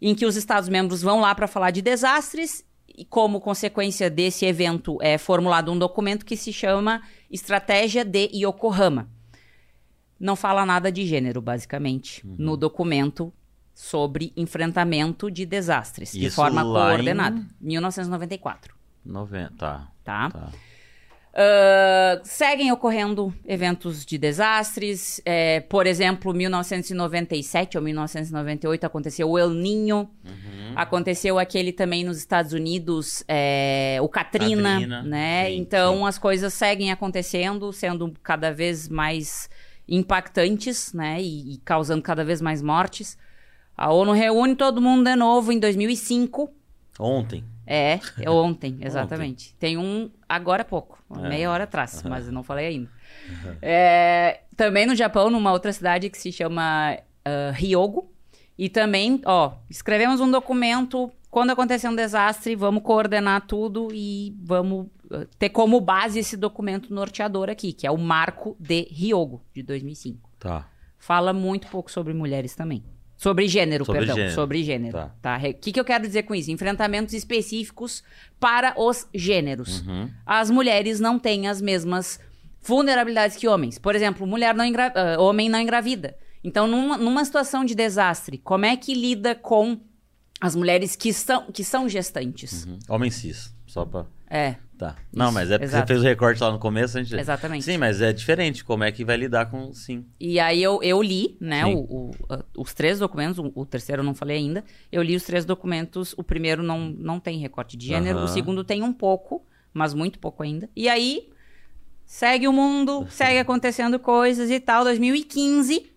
em que os Estados-membros vão lá para falar de desastres e como consequência desse evento é formulado um documento que se chama Estratégia de Yokohama. Não fala nada de gênero, basicamente, Uhum. no documento sobre enfrentamento de desastres, de Isso forma lá em- coordenada. 1994, 90, tá. tá? Tá. Ah, seguem ocorrendo eventos de desastres. É, por exemplo, 1997 ou 1998 aconteceu o El Ninho. Uhum. Aconteceu aquele também nos Estados Unidos, é, o Katrina, Katrina, né? sim, então sim. as coisas seguem acontecendo, sendo cada vez mais impactantes, né? E, e causando cada vez mais mortes. A ONU reúne todo mundo de novo em 2005. Ontem. É, é ontem, exatamente. Tem um agora há pouco, É. meia hora atrás, mas eu não falei ainda. É, também no Japão, numa outra cidade que se chama ah, Ryogo. E também, ó, escrevemos um documento. Quando acontecer um desastre, vamos coordenar tudo e vamos ah, ter como base esse documento norteador aqui, que é o Marco de Ryogo, de 2005. Tá. Fala muito pouco sobre mulheres também. Sobre gênero, Sobre perdão. gênero. Sobre gênero. Tá. Tá. O que, que eu quero dizer com isso? Enfrentamentos específicos para os gêneros. Uhum. As mulheres não têm as mesmas vulnerabilidades que homens. Por exemplo, mulher não engra... ah, homem não engravida. Então, numa, numa situação de desastre, como é que lida com as mulheres que são, que são gestantes? Uhum. Homem cis, só pra... É, Tá. Não, mas é porque exato. você fez o recorte lá no começo, a gente... exatamente. Sim, mas é diferente. Como é que vai lidar com... Sim. E aí eu, eu li, né, o- o- os três documentos, o, o terceiro eu não falei ainda. Eu li os três documentos, o primeiro não, não tem recorte de gênero, o segundo tem um pouco, mas muito pouco ainda. E aí, segue o mundo, [laughs] segue acontecendo coisas e tal. 2015,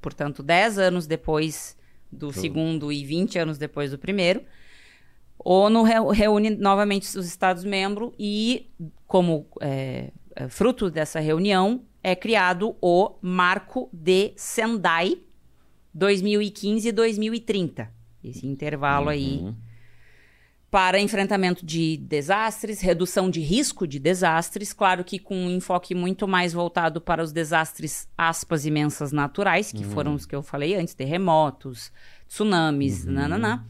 portanto, 10 anos depois do segundo e 20 anos depois do primeiro, ONU reúne novamente os Estados-membros e, como é, é, fruto dessa reunião, é criado o Marco de Sendai 2015 e 2030. Esse intervalo aí Uhum. para enfrentamento de desastres, redução de risco de desastres, claro que com um enfoque muito mais voltado para os desastres, aspas, imensas naturais, que foram os que eu falei antes, terremotos, tsunamis, nananã.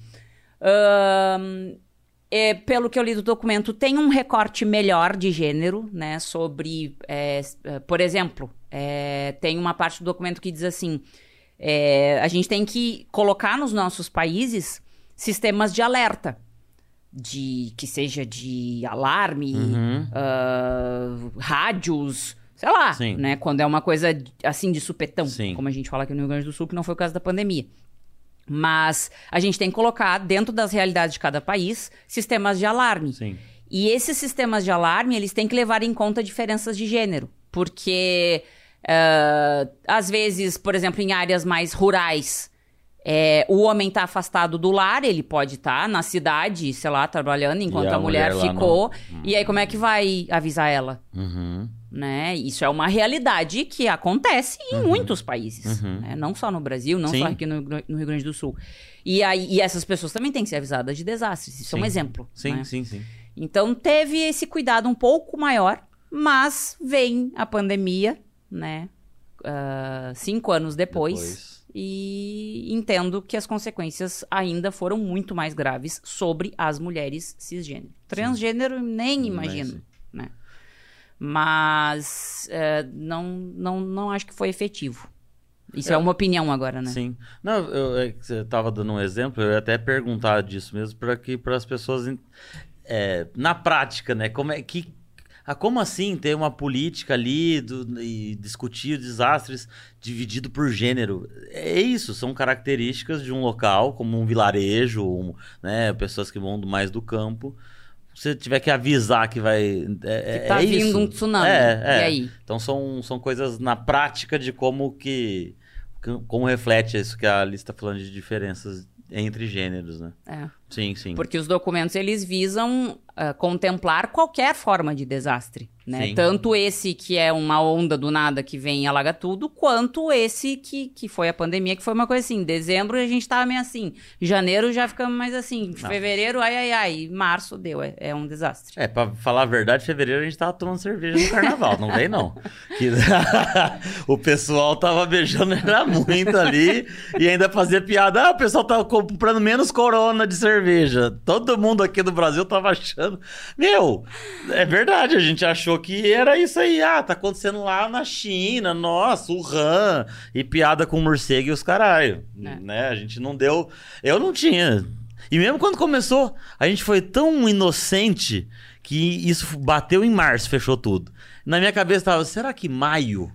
É, pelo que eu li do documento, tem um recorte melhor de gênero, né? Sobre, é, por exemplo, é, tem uma parte do documento que diz assim: é, a gente tem que colocar nos nossos países sistemas de alerta, de que seja de alarme, Uhum. ah, rádios, sei lá, Sim. né? Quando é uma coisa assim de supetão, Sim. como a gente fala aqui no Rio Grande do Sul, que não foi o caso da pandemia. Mas a gente tem que colocar dentro das realidades de cada país sistemas de alarme. Sim. E esses sistemas de alarme, eles têm que levar em conta diferenças de gênero. Porque, ah, às vezes, por exemplo, em áreas mais rurais, é, o homem está afastado do lar, ele pode estar na cidade, sei lá, trabalhando, enquanto a a, mulher, mulher ficou. E aí, como é que vai avisar ela? Uhum. Né? Isso é uma realidade que acontece em muitos países, Uhum. né? não só no Brasil, não Sim. só aqui no, no Rio Grande do Sul. E, aí, e essas pessoas também têm que ser avisadas de desastres. Isso é um Sim. exemplo. Sim, né? sim, sim. Então teve esse cuidado um pouco maior, mas vem a pandemia, né? ah, cinco anos depois, Depois. E entendo que as consequências ainda foram muito mais graves sobre as mulheres cisgênero. Transgênero, nem Nem imagino, sei. Mas eh, não, não, não acho que foi efetivo. Isso é, uma opinião agora, né? Sim. Não, eu, é que você estava dando um exemplo, eu ia até perguntar disso mesmo para que para as pessoas é, na prática, né? Como é que ah, como assim ter uma política ali do- e discutir desastres dividido por gênero? É isso, são características de um local, como um vilarejo, um, né? Pessoas que vão mais do campo. Se você tiver que avisar que vai. É, Que tá é vindo isso. um tsunami. É, é. E aí? Então são, são coisas na prática de como que. Como reflete isso que a Alice está falando de diferenças entre gêneros, né? É. Sim, sim. Porque os documentos eles visam ah, contemplar qualquer forma de desastre, né? Tanto esse que é uma onda do nada que vem e alaga tudo, quanto esse que, que foi a pandemia, que foi uma coisa assim, dezembro a gente tava meio assim, janeiro já ficamos mais assim, Não. fevereiro, ai, ai, ai, março deu, é, é um desastre. É, pra falar a verdade, fevereiro a gente tava tomando cerveja no carnaval, não vem não. [laughs] Que- [laughs] o pessoal tava beijando era muito ali e ainda fazia piada. Ah, o pessoal tava comprando menos corona de cerveja. Todo mundo aqui do Brasil tava achando. Meu, é verdade, a gente achou que era isso aí. Ah, tá acontecendo lá na China, nossa, o RAM, e piada com morcego e os caralho. É. Né? A gente não deu. Eu não tinha. E mesmo quando começou, a gente foi tão inocente que isso bateu em março, fechou tudo. Na minha cabeça tava, será que maio,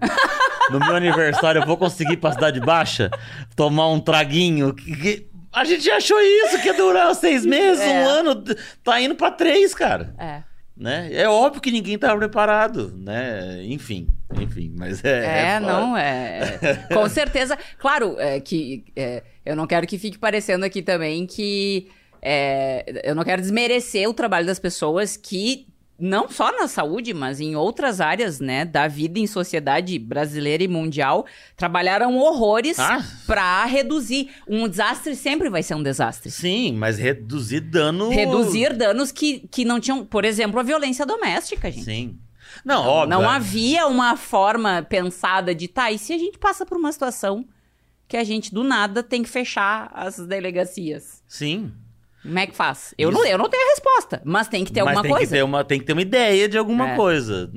no meu aniversário, eu vou conseguir ir pra Cidade Baixa tomar um traguinho? Que- A gente achou isso, que ia durar seis meses, É. um ano, tá indo pra três, cara. É. Né? É óbvio que ninguém tava preparado, né? Enfim, enfim, mas é... É, foda. não, é. é. [laughs] Com certeza. Claro, é, que é, eu não quero que fique parecendo aqui também que. é, eu não quero desmerecer o trabalho das pessoas que, não só na saúde, mas em outras áreas, né, da vida em sociedade brasileira e mundial, trabalharam horrores Ah. pra reduzir. Um desastre sempre vai ser um desastre. Sim, mas reduzir dano... Reduzir danos que, que não tinham. Por exemplo, a violência doméstica, gente. Sim. Não, óbvio. Não havia uma forma pensada de, tá, e se a gente passa por uma situação que a gente do nada tem que fechar as delegacias? Sim. Como é que faz? Eu, Isso. não, eu não tenho a resposta, mas tem que ter Mas alguma tem coisa. Que ter uma, tem que ter uma ideia de alguma É. coisa.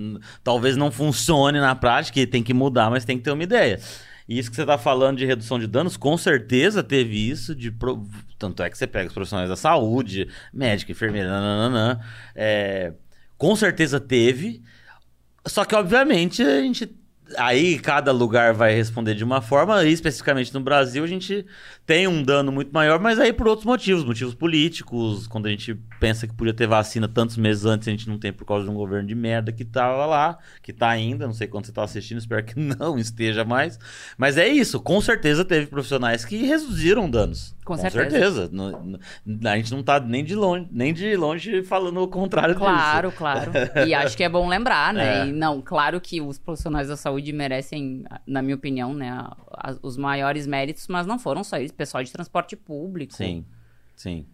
Talvez não funcione na prática e tem que mudar, mas tem que ter uma ideia. E isso que você está falando de redução de danos, com certeza teve isso. de pro- Tanto é que você pega os profissionais da saúde, médico, enfermeira, nananã, é, com certeza teve. Só que, obviamente, a gente. Aí cada lugar vai responder de uma forma, e especificamente no Brasil, a gente tem um dano muito maior, mas aí por outros motivos, motivos políticos, quando a gente pensa que podia ter vacina tantos meses antes, a gente não tem por causa de um governo de merda que tava lá, que tá ainda, não sei quando você tá assistindo, espero que [laughs] não esteja mais. Mas é isso, com certeza teve profissionais que reduziram danos. Com certeza. No- no- A gente não tá nem de longe, nem de longe falando o contrário Claro, disso. claro. E [laughs] acho que é bom lembrar, né? É. E não, claro que os profissionais da saúde merecem, na minha opinião, né, a- a- os maiores méritos, mas não foram só eles, pessoal de transporte público. Sim, sim.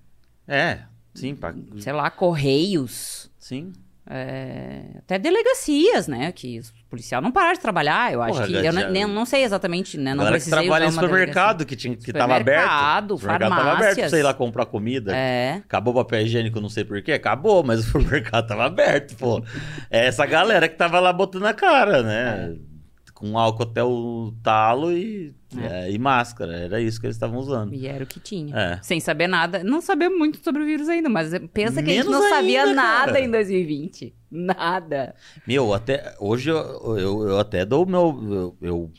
É, sim, pra- Sei lá, correios, sim. é, até delegacias, né? Que os policial não pararam de trabalhar, eu acho Porra, que. Eu não, nem- não sei exatamente, né? Não Galera que precisei trabalha em supermercado, que, tinha, que tava aberto. Supermercado, O supermercado tava aberto farmácias. ir lá comprar comida. É. Acabou o papel higiênico, não sei porquê. Acabou, mas o [laughs] supermercado tava aberto, pô. É essa galera que tava lá botando a cara, né? Com álcool até o talo e, é, e máscara. Era isso que eles estavam usando. E era o que tinha. É. Sem saber nada. Não sabemos muito sobre o vírus ainda, mas pensa que a gente Menos não sabia ainda, nada cara. em 2020. Nada. Meu, até hoje eu, eu, eu até dou o meu. Eu, eu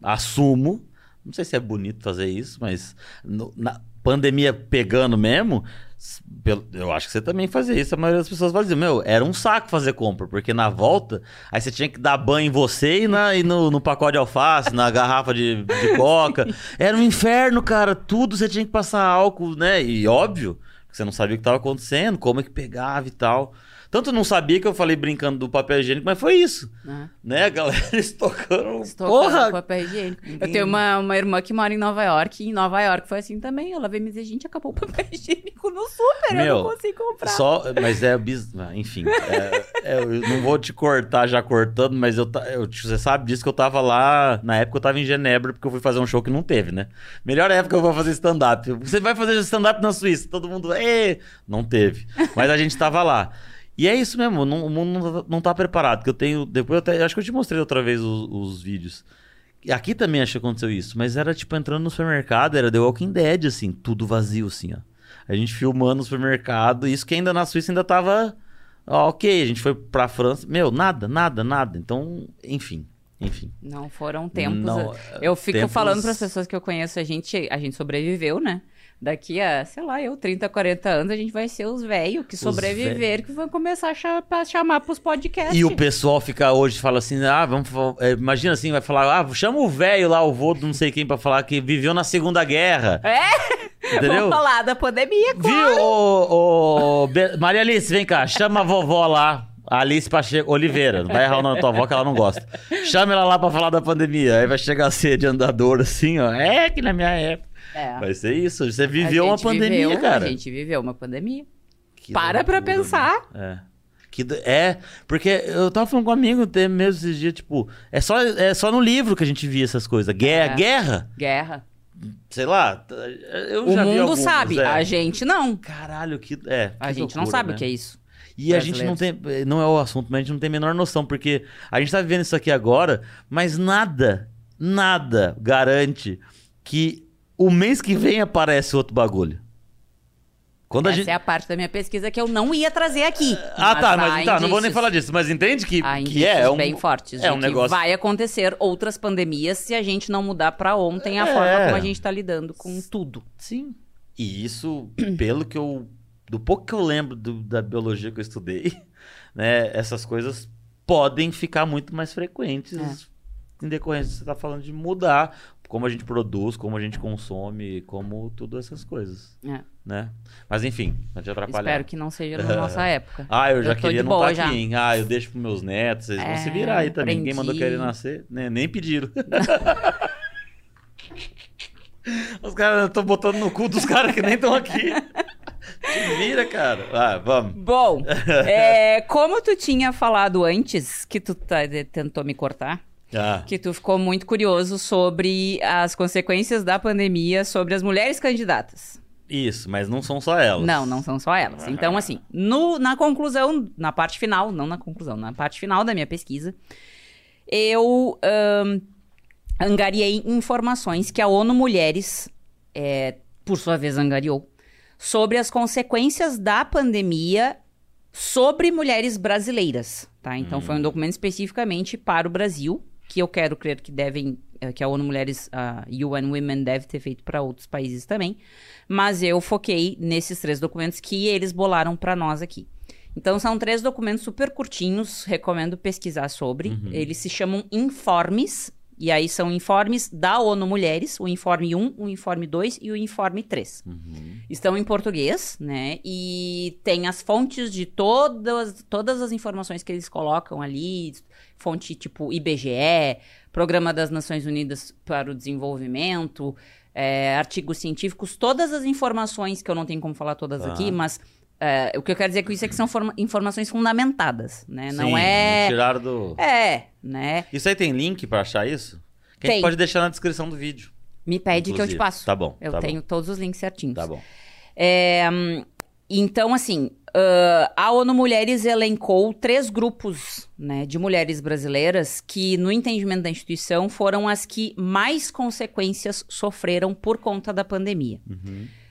assumo. Não sei se é bonito fazer isso, mas no- na pandemia pegando mesmo, eu acho que você também fazia isso. A maioria das pessoas fazia. Meu, era um saco fazer compra, porque na volta, aí você tinha que dar banho em você e, na, e no, no pacote de alface, na garrafa de, de coca. [laughs] Era um inferno, cara. Tudo você tinha que passar álcool, né? E óbvio, que você não sabia o que estava acontecendo, como é que pegava e tal. Tanto não sabia que eu falei brincando do papel higiênico, mas foi isso. Né? Né, a galera [laughs] estocando. Estou Porra! papel higiênico. Eu tenho uma, uma irmã que mora em Nova York, e em Nova York foi assim também. Ela veio me dizer, gente, acabou o papel [laughs] higiênico no super, eu Meu, não consigo comprar. Só, mas é bis... ah, enfim, é- é, eu não vou te cortar já cortando, mas eu, eu- você sabe disso que eu tava lá, na época eu tava em Genebra, porque eu fui fazer um show que não teve, né? Melhor época eu vou fazer stand-up. Você vai fazer stand-up na Suíça, todo mundo, Ê! não teve. Mas a gente tava lá. E é isso mesmo, não- o mundo não tá, tá preparado, que eu tenho, depois eu até, acho que eu te mostrei outra vez os, os vídeos. Aqui também acho que aconteceu isso, mas era tipo entrando no supermercado, era The Walking Dead, assim, tudo vazio, assim, ó. A gente filmando no supermercado, isso que ainda na Suíça ainda tava ó, ok, a gente foi pra França, meu, nada, nada, nada. Então, enfim, enfim. Não foram tempos. Não, eu fico tempos- falando para as pessoas que eu conheço, a gente, a gente sobreviveu, né? Daqui a, sei lá, eu, 30, 40 anos, a gente vai ser os velhos que sobreviveram, que vão começar a cha- pra chamar pros podcasts. E o pessoal fica hoje fala assim, ah, vamos, é, imagina assim, vai falar, ah, chama o velho lá, o vô do não sei quem pra falar que viveu na Segunda Guerra, É? entendeu? Vamos falar da pandemia, claro. Viu, ô, ô, Maria Alice, vem cá, chama a vovó lá. A Alice Pacheco Oliveira, não vai errar o nome da tua avó que ela não gosta. Chama ela lá pra falar da pandemia. Aí vai chegar ser de andador assim, ó. É que na minha época. É. Vai ser isso. Você A viveu uma gente pandemia, viveu- cara. A gente viveu uma pandemia. Que Para pra loucura, pensar. né? É. Que é, porque eu tava falando com um amigo mesmo esses dias, tipo, é só, é só no livro que a gente via essas coisas. Guerra, É. guerra, Guerra. sei lá. Eu O já vi mundo sabe, é. a gente não. Caralho, que. É, A que gente não loucura, sabe né? o que é isso. E a gente não tem. Não é o assunto, mas a gente não tem a menor noção, porque a gente tá vivendo isso aqui agora, mas nada, nada garante que o mês que vem aparece outro bagulho. Quando a Essa gente. é a parte da minha pesquisa que eu não ia trazer aqui. Ah, tá, mas tá, não vou nem falar disso, mas entende que, que é, um. bem fortes é um negócio- vai acontecer outras pandemias se a gente não mudar pra ontem a É. forma como a gente tá lidando com tudo. Sim. E isso, [clears throat] pelo que eu. Do pouco que eu lembro do- da biologia que eu estudei, [laughs] né? Essas coisas podem ficar muito mais frequentes É. em decorrência de você tá falando de mudar como a gente produz, como a gente consome, como tudo essas coisas, É. né? Mas enfim, não te atrapalhar. Espero que não seja na [laughs] nossa época. Ah, eu já Eu queria não estar já. aqui, hein? Ah, eu deixo pros meus netos, eles vão É, se virar aí também. Ninguém mandou aprendi. querer nascer, né? Nem pediram. [laughs] Os caras estão botando no cu dos caras que nem estão aqui. [laughs] Se vira, cara. Ah, vamos. Bom, é, como tu tinha falado antes, que tu tá- tentou me cortar, Ah, que tu ficou muito curioso sobre as consequências da pandemia sobre as mulheres candidatas. isso, mas não são só elas. Não, não são só elas. Então, assim, no- na conclusão, na parte final, não na conclusão, na parte final da minha pesquisa, eu ahn, angariei informações que a ONU Mulheres, é, por sua vez, angariou, sobre as consequências da pandemia sobre mulheres brasileiras, tá? Então foi um documento especificamente para o Brasil, que eu quero crer que devem, eh, que a ONU Mulheres, a UN Women deve ter feito para outros países também, mas eu foquei nesses três documentos que eles bolaram para nós aqui. Então são três documentos super curtinhos, recomendo pesquisar sobre. Eles se chamam informes, e aí são informes da ONU Mulheres, o informe 1, o informe 2 e o informe 3. Estão em português, né? E tem as fontes de todas, todas as informações que eles colocam ali, fonte tipo IBGE, Programa das Nações Unidas para o Desenvolvimento, é, artigos científicos, todas as informações que eu não tenho como falar todas Tá. aqui, mas é, o que eu quero dizer com isso é que são forma- informações fundamentadas, né? Não Sim, é. Tiraram do. É, né? Isso aí tem link pra achar isso? Que Tem. pode deixar na descrição do vídeo. Me pede que eu te inclusive. passo. Tá bom. Eu tá tenho Bom, todos os links certinhos. tá bom. É, hum, então, assim, ah, a ONU Mulheres elencou três grupos né, de mulheres brasileiras que, no entendimento da instituição, foram as que mais consequências sofreram por conta da pandemia.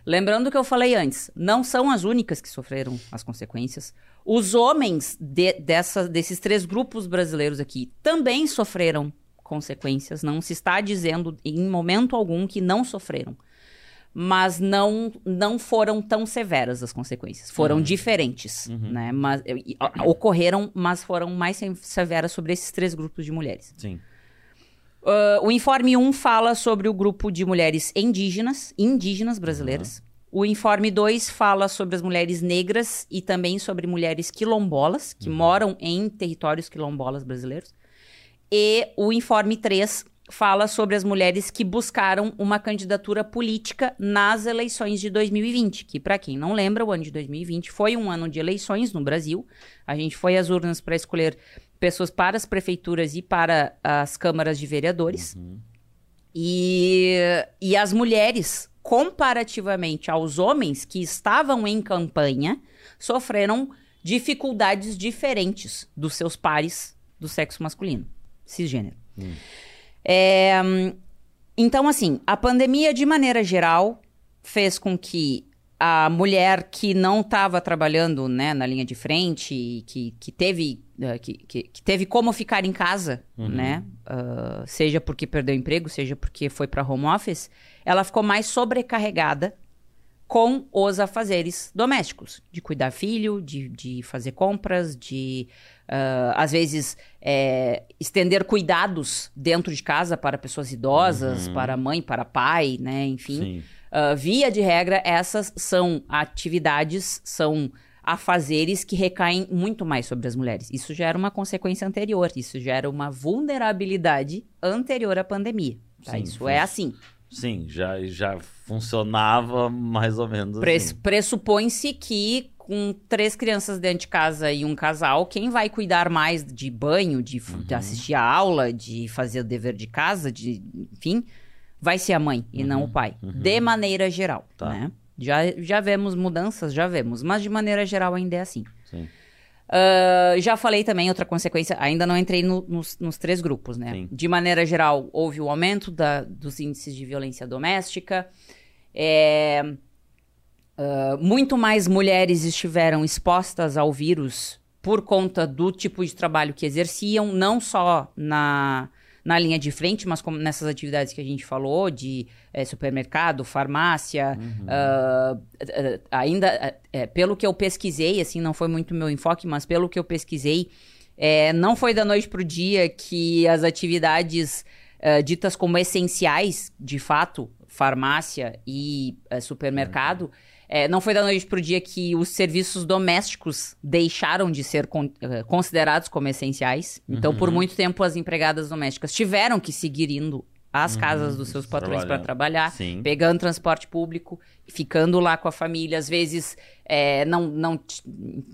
Lembrando que eu falei antes, não são as únicas que sofreram as consequências. Os homens de- dessa- desses três grupos brasileiros aqui também sofreram consequências. Não se está dizendo em momento algum que não sofreram. Mas não, não foram tão severas as consequências. Foram diferentes, né? Mas, ocorreram, mas foram mais se- severas sobre esses três grupos de mulheres. Sim. Ah, o informe 1 fala sobre o grupo de mulheres indígenas, indígenas brasileiras. O informe 2 fala sobre as mulheres negras e também sobre mulheres quilombolas, que moram em territórios quilombolas brasileiros. E o informe 3 fala sobre as mulheres que buscaram uma candidatura política nas eleições de 2020, que para quem não lembra, o ano de 2020 foi um ano de eleições no Brasil. A gente foi às urnas para escolher pessoas para as prefeituras e para as câmaras de vereadores. E, e as mulheres, comparativamente aos homens que estavam em campanha, sofreram dificuldades diferentes dos seus pares do sexo masculino, cisgênero. É, então, assim, a pandemia, de maneira geral, fez com que a mulher que não estava trabalhando né, na linha de frente, e que, que, teve, eh, que, que, teve como ficar em casa, né? ah, seja porque perdeu emprego, seja porque foi para home office, ela ficou mais sobrecarregada com os afazeres domésticos, de cuidar filho, de, de fazer compras, de ah, às vezes é, estender cuidados dentro de casa para pessoas idosas, para mãe, para pai, né? Enfim. Ah, via de regra, essas são atividades, são afazeres que recaem muito mais sobre as mulheres. Isso já era uma consequência anterior, isso já era uma vulnerabilidade anterior à pandemia. tá? Sim, isso é assim. Sim, já, já funcionava mais ou menos Pres- assim. Pressupõe-se que com três crianças dentro de casa e um casal, quem vai cuidar mais de banho, de, f- de assistir a aula, de fazer o dever de casa, de, enfim, vai ser a mãe e não o pai. De maneira geral, Tá. né? Já, já vemos mudanças, já vemos, mas de maneira geral ainda é assim. Sim. Ah, já falei também outra consequência, ainda não entrei no- nos, nos três grupos, né? Sim. De maneira geral, houve o aumento da- dos índices de violência doméstica. É, ah, muito mais mulheres estiveram expostas ao vírus por conta do tipo de trabalho que exerciam, não só na, na linha de frente, mas como nessas atividades que a gente falou, de eh, supermercado, farmácia, ah, eh, ainda, eh, pelo que eu pesquisei, assim, não foi muito meu enfoque, mas pelo que eu pesquisei, eh, não foi da noite pro dia que as atividades eh, ditas como essenciais, de fato, farmácia e eh, supermercado, eh, não foi da noite pro dia que os serviços domésticos deixaram de ser con- eh, considerados como essenciais. Então, por muito tempo, as empregadas domésticas tiveram que seguir indo às casas dos seus patrões para trabalhar, Sim. pegando transporte público, ficando lá com a família. Às vezes, eh, não, não,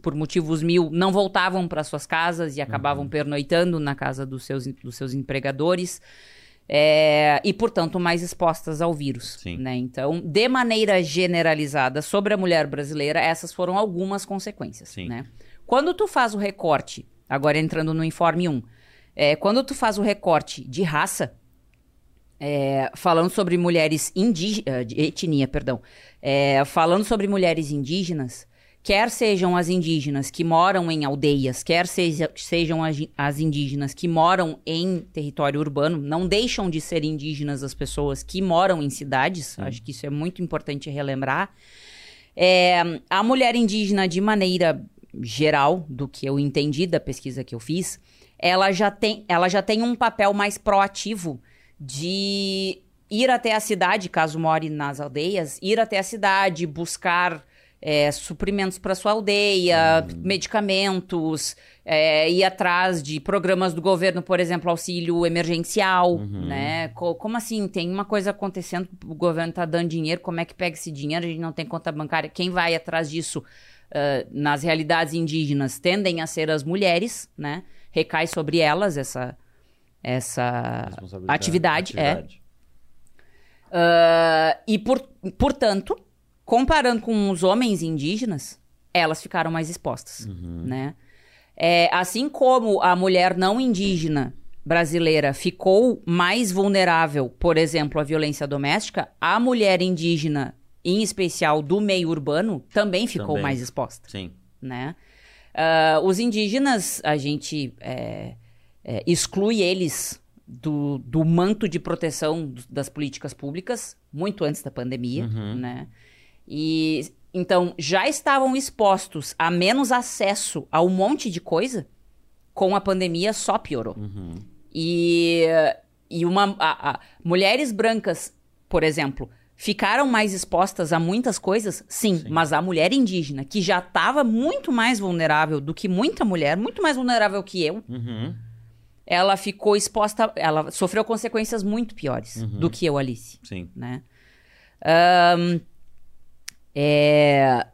por motivos mil, não voltavam para suas casas e acabavam Uhum. pernoitando na casa dos seus, dos seus empregadores. É, e, portanto, mais expostas ao vírus. Né? Então, de maneira generalizada, sobre a mulher brasileira, essas foram algumas consequências. Né? Quando tu faz o recorte, agora entrando no informe 1, é, quando tu faz o recorte de raça, é, falando sobre mulheres indígenas, etnia, perdão, é, falando sobre mulheres indígenas, quer sejam as indígenas que moram em aldeias, quer seja, sejam as, as indígenas que moram em território urbano, não deixam de ser indígenas as pessoas que moram em cidades, acho que isso é muito importante relembrar. É, a mulher indígena, de maneira geral, do que eu entendi da pesquisa que eu fiz, ela já tem, ela já tem um papel mais proativo de ir até a cidade, caso more nas aldeias, ir até a cidade, buscar é, suprimentos para sua aldeia, uhum. medicamentos, é, ir atrás de programas do governo, por exemplo, auxílio emergencial, uhum. né? Co como assim? Tem uma coisa acontecendo, o governo está dando dinheiro, como é que pega esse dinheiro? A gente não tem conta bancária. Quem vai atrás disso uh, nas realidades indígenas tendem a ser as mulheres, né? Recai sobre elas essa, essa atividade, atividade. é. Uh, e, por, portanto, comparando com os homens indígenas, elas ficaram mais expostas, uhum. né? É, assim como a mulher não indígena brasileira ficou mais vulnerável, por exemplo, à violência doméstica, a mulher indígena, em especial do meio urbano, também ficou também. mais exposta. Sim. Né? Uh, os indígenas, a gente é, é, exclui eles do, do manto de proteção das políticas públicas muito antes da pandemia, uhum. né? E então já estavam expostos a menos acesso a um monte de coisa, com a pandemia só piorou. Uhum. E, e uma, a, a, mulheres brancas, por exemplo, ficaram mais expostas a muitas coisas, sim, sim. mas a mulher indígena, que já estava muito mais vulnerável do que muita mulher, muito mais vulnerável que eu, uhum. ela ficou exposta, ela sofreu consequências muito piores uhum. do que eu, Alice. Sim. Né? Um, é...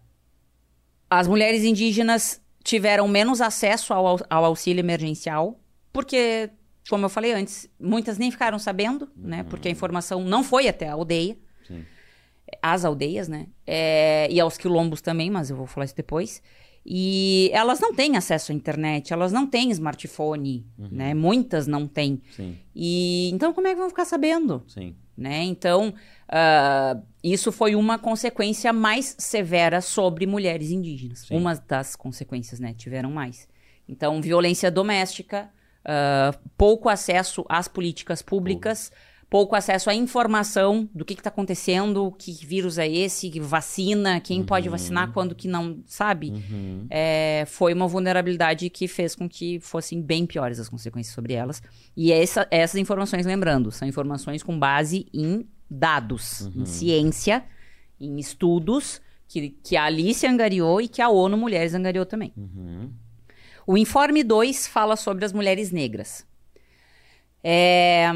As mulheres indígenas tiveram menos acesso ao, ao, auxílio emergencial, porque, como eu falei antes, muitas nem ficaram sabendo, uhum. né? Porque a informação não foi até a aldeia. Sim. As aldeias, né? É... E aos quilombos também, mas eu vou falar isso depois. E elas não têm acesso à internet, elas não têm smartphone, uhum. né? Muitas não têm. Sim. E então como é que vão ficar sabendo? Sim. Né? Então, uh, isso foi uma consequência mais severa sobre mulheres indígenas. Sim. Uma das consequências, né? Tiveram mais. Então, violência doméstica, uh, pouco acesso às políticas públicas, pouco acesso à informação do que está acontecendo, que vírus é esse, que vacina, quem uhum. pode vacinar, quando que não, sabe? Uhum. É, foi uma vulnerabilidade que fez com que fossem bem piores as consequências sobre elas. E essa, essas informações, lembrando, são informações com base em dados, uhum. em ciência, em estudos que, que a Alice angariou e que a ONU Mulheres angariou também. Uhum. O informe 2 fala sobre as mulheres negras. É,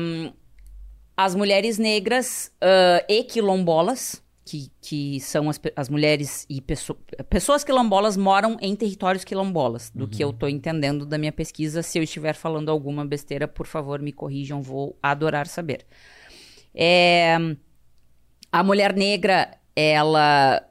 as mulheres negras uh, e quilombolas, que, que são as, as mulheres e pesso, pessoas quilombolas moram em territórios quilombolas, do uhum. que eu estou entendendo da minha pesquisa. Se eu estiver falando alguma besteira, por favor, me corrijam, vou adorar saber. É, a mulher negra, ela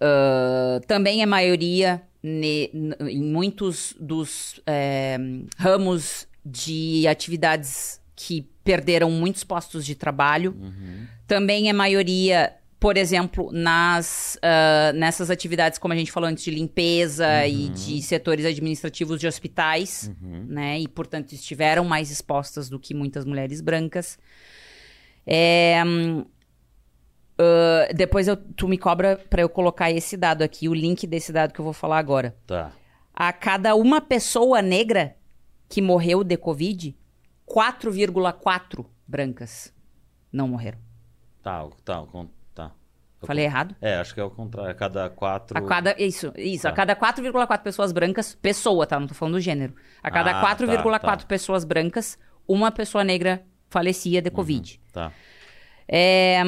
uh, também é maioria ne, em muitos dos é, ramos de atividades que perderam muitos postos de trabalho. Uhum. Também é maioria, por exemplo, nas, uh, nessas atividades, como a gente falou antes, de limpeza uhum. e de setores administrativos de hospitais, uhum. né? E, portanto, estiveram mais expostas do que muitas mulheres brancas. É, uh, depois eu, tu me cobra para eu colocar esse dado aqui, o link desse dado que eu vou falar agora. Tá. A cada uma pessoa negra que morreu de Covid, 4,4 brancas não morreram. Tá, tá, tá. Falei errado? É, acho que é o contrário. A cada quatro. A cada, isso, isso. Tá. A cada 4,4 pessoas brancas, pessoa, tá? Não tô falando do gênero. A cada ah, 4,4 tá, tá. pessoas brancas, uma pessoa negra falecia de Covid. Uhum, tá. É,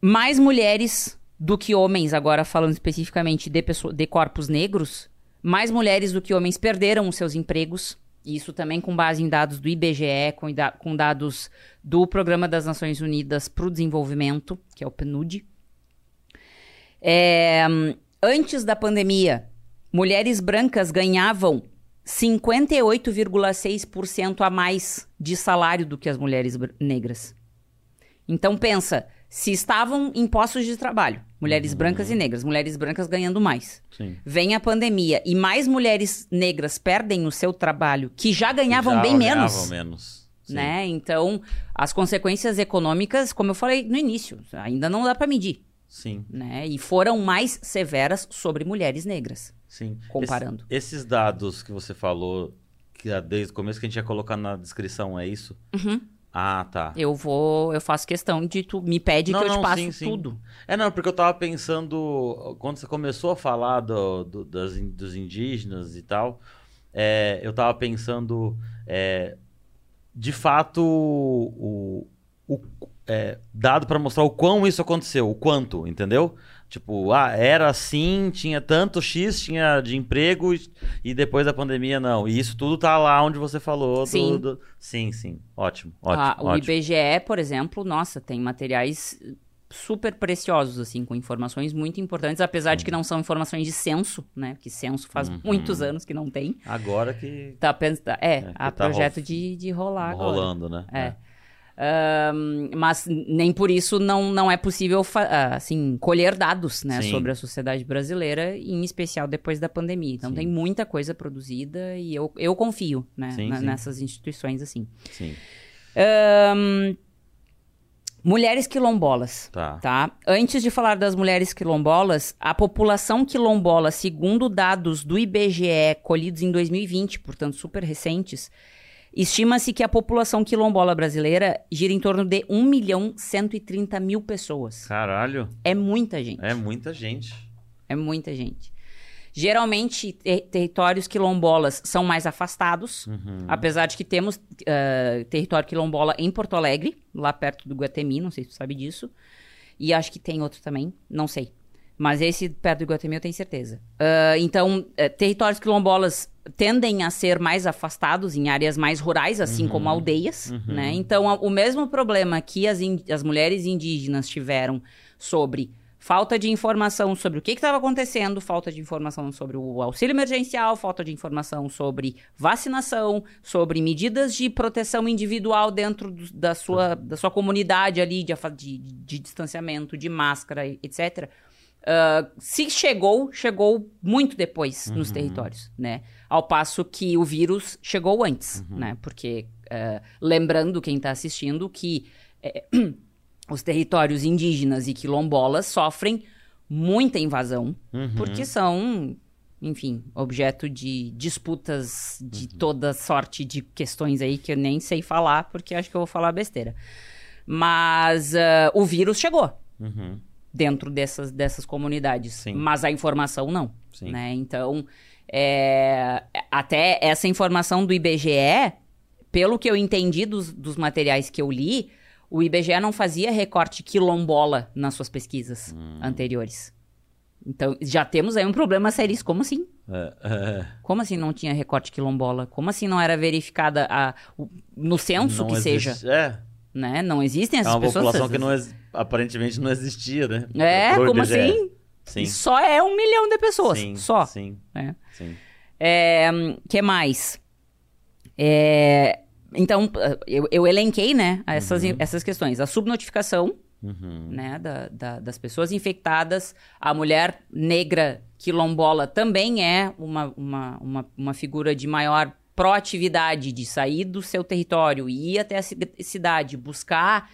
mais mulheres do que homens, agora falando especificamente de, pessoa, de corpos negros, mais mulheres do que homens perderam os seus empregos. Isso também com base em dados do IBGE, com, com dados do Programa das Nações Unidas para o Desenvolvimento, que é o PNUD. É, antes da pandemia, mulheres brancas ganhavam 58,6% a mais de salário do que as mulheres negras. Então pensa, se estavam em postos de trabalho, mulheres brancas e negras, mulheres brancas ganhando mais. Sim. Vem a pandemia e mais mulheres negras perdem o seu trabalho, que já ganhavam Já bem ganhavam menos. menos. Né? Então, as consequências econômicas, como eu falei no início, ainda não dá para medir, Sim, né? E foram mais severas sobre mulheres negras, sim. comparando. Esse- esses dados que você falou, que é desde o começo que a gente ia colocar na descrição, é isso? Uhum. Ah, tá. Eu vou, eu faço questão de tu me pede Não, que eu não, te passo sim, sim. tudo. É, não, porque eu tava pensando, quando você começou a falar do, do- das dos indígenas e tal, é, eu tava pensando, é, de fato, o, o- é, dado pra mostrar o quão isso aconteceu, o quanto, entendeu? Tipo, ah, era assim, tinha tanto X, tinha de emprego, e- e depois da pandemia não. E isso tudo tá lá onde você falou. do- Sim. do- sim, sim. Ótimo, ótimo, Ah, o ótimo. IBGE, por exemplo, nossa, tem materiais super preciosos, assim, com informações muito importantes, apesar de que não são informações de censo, né? Porque censo faz Uhum. muitos anos que não tem. Agora que Tá pensando, é, que há tá projeto ro- de, de rolar agora. rolando, né? É. Ahn, mas nem por isso não, não é possível ah, assim, colher dados né, Sim. sobre a sociedade brasileira, em especial depois da pandemia. Então Sim. tem muita coisa produzida e eu, eu confio né, Sim, na- sim. nessas instituições assim. Sim, Ahn, mulheres quilombolas. tá. Tá? Antes de falar das mulheres quilombolas, a população quilombola, segundo dados do IBGE colhidos em 2020, portanto super recentes, estima-se que a população quilombola brasileira gira em torno de 1 milhão 130 mil pessoas. Caralho, É muita gente. é muita gente. É muita gente. Geralmente, ter- territórios quilombolas são mais afastados, Uhum. apesar de que temos ah, território quilombola em Porto Alegre, lá perto do Guatemi, não sei se tu sabe disso. E acho que tem outro também, não sei. Mas esse perto do Guatemi eu tenho certeza. Ah, então, eh, territórios quilombolas tendem a ser mais afastados em áreas mais rurais, assim como aldeias, né? Então, a- o mesmo problema que as, in- as mulheres indígenas tiveram sobre falta de informação sobre o que estava acontecendo, falta de informação sobre o auxílio emergencial, falta de informação sobre vacinação, sobre medidas de proteção individual dentro do- da, sua, da sua comunidade ali, de, de, de distanciamento, de máscara, etc. Ah, se chegou, chegou muito depois nos territórios, né? Ao passo que o vírus chegou antes, né? Porque, ah, lembrando quem está assistindo que eh, [clears throat] os territórios indígenas e quilombolas sofrem muita invasão, Uhum. porque são, enfim, objeto de disputas de toda sorte de questões aí que eu nem sei falar, porque acho que eu vou falar besteira. Mas ah, o vírus chegou Uhum. Dentro dessas, dessas comunidades, Sim. mas a informação não. Né? Então, é, até essa informação do IBGE, pelo que eu entendi dos, dos materiais que eu li, o IBGE não fazia recorte quilombola nas suas pesquisas Hum. anteriores. Então, já temos aí um problema sério. Como assim? É, é, Como assim não tinha recorte quilombola? Como assim não era verificada a, o- no censo não que existe- seja? É, Né? Não existem é essas uma pessoas. população que não ex- aparentemente não existia, né? É, como assim? Sim. Só é um milhão de pessoas. Sim, só. Sim, né? sim. É, que mais? É, então, eu, eu elenquei, né, essas, essas questões. A subnotificação, Uhum. né, da- da- das pessoas infectadas. A mulher negra quilombola também é uma, uma, uma, uma figura de maior proatividade de sair do seu território e ir até a ci- cidade, buscar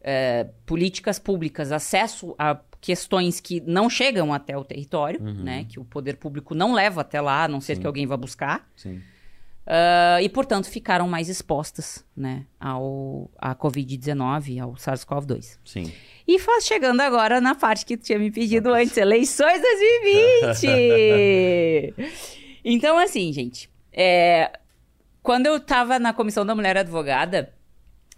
é, políticas públicas, acesso a questões que não chegam até o território, né, que o poder público não leva até lá, a não ser que alguém vá buscar. Sim. Ah, e, portanto, ficaram mais expostas né, ao, à Covid-19, ao SARS-CoV-2. Sim. E faz chegando agora na parte que tu tinha me pedido antes, eleições 2020! [laughs] então, assim, gente, é, quando eu tava na Comissão da Mulher Advogada,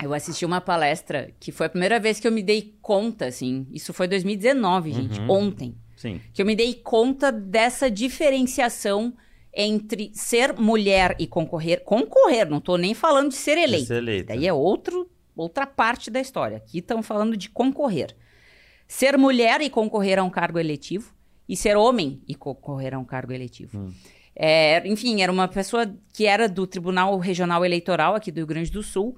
eu assisti uma palestra que foi a primeira vez que eu me dei conta, assim, isso foi 2019, gente, ontem Sim. que eu me dei conta dessa diferenciação entre ser mulher e concorrer. Concorrer, não tô nem falando de ser eleita. ser eleita. Daí é outro, outra parte da história. Aqui estão falando de concorrer. Ser mulher e concorrer a um cargo eletivo e ser homem e concorrer a um cargo eletivo. É, enfim, era uma pessoa que era do Tribunal Regional Eleitoral aqui do Rio Grande do Sul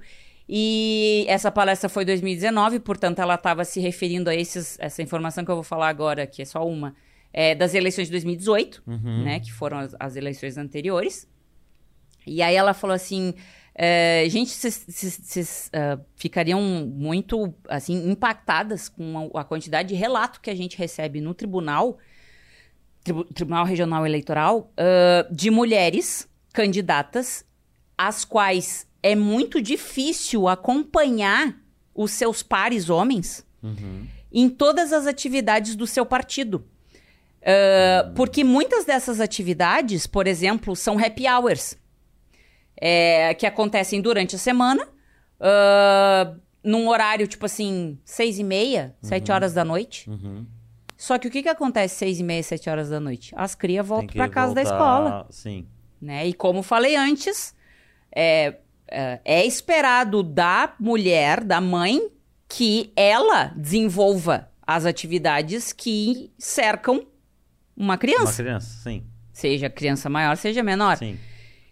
E essa palestra foi 2019, portanto, ela estava se referindo a esses, essa informação que eu vou falar agora, que é só uma, é, das eleições de 2018, Uhum. né? Que foram as, as eleições anteriores. E aí ela falou assim. é, gente, vocês ah, ficariam muito assim impactadas com a, a quantidade de relato que a gente recebe no tribunal, Tribu- Tribunal Regional Eleitoral, ah, de mulheres candidatas, as quais é muito difícil acompanhar os seus pares homens Uhum. em todas as atividades do seu partido. Uh, porque muitas dessas atividades, por exemplo, são happy hours, é, que acontecem durante a semana, uh, num horário tipo assim, seis e meia, sete horas da noite. Uhum. Só que o que, que acontece seis e meia, sete horas da noite? As crias voltam para casa da voltar- escola Sim. né? E como falei antes, é, é, é esperado da mulher, da mãe, que ela desenvolva as atividades que cercam uma Uma criança, criança, sim. seja criança maior, seja menor. Sim.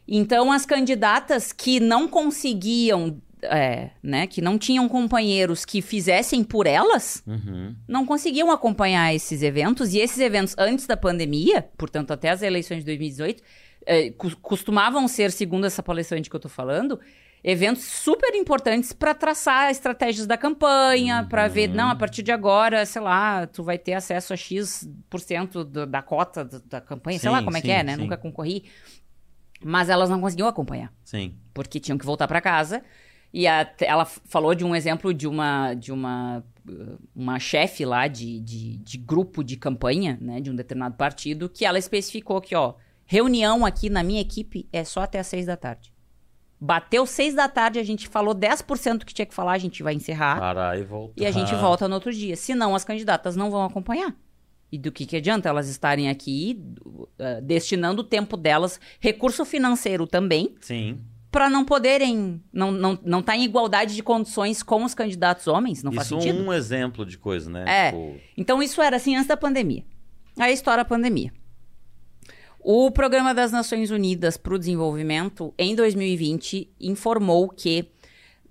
Então, as candidatas que não conseguiam, é, né, que não tinham companheiros que fizessem por elas, Uhum. não conseguiam acompanhar esses eventos. E esses eventos antes da pandemia, portanto, até as eleições de 2018, eh, cu- costumavam ser, segundo essa palestrante que eu tô falando, eventos super importantes para traçar estratégias da campanha, para ver, não, a partir de agora, sei lá, tu vai ter acesso a X% por cento do- da cota da, da campanha, sei lá Sim, como é que sim, é, né? sim. Nunca concorri. Mas elas não conseguiam acompanhar Sim. porque tinham que voltar para casa. E a- ela falou de um exemplo de uma de uma uma chefe lá de, de, de grupo de campanha, né, de um determinado partido, que ela especificou que, ó, reunião aqui na minha equipe é só até às seis da tarde. Bateu seis da tarde, a gente falou 10% que tinha que falar, a gente vai encerrar Parar e voltar. e a gente volta no outro dia. Senão, as candidatas não vão acompanhar. E do que, que adianta elas estarem aqui uh, destinando o tempo delas, recurso financeiro também, Sim. para não poderem, não não não tá em igualdade de condições com os candidatos homens, não faz Isso sentido. um exemplo de coisa, né? É. Tipo, Então isso era assim antes da pandemia. Aí estoura a pandemia. O Programa das Nações Unidas para o Desenvolvimento, em 2020, informou que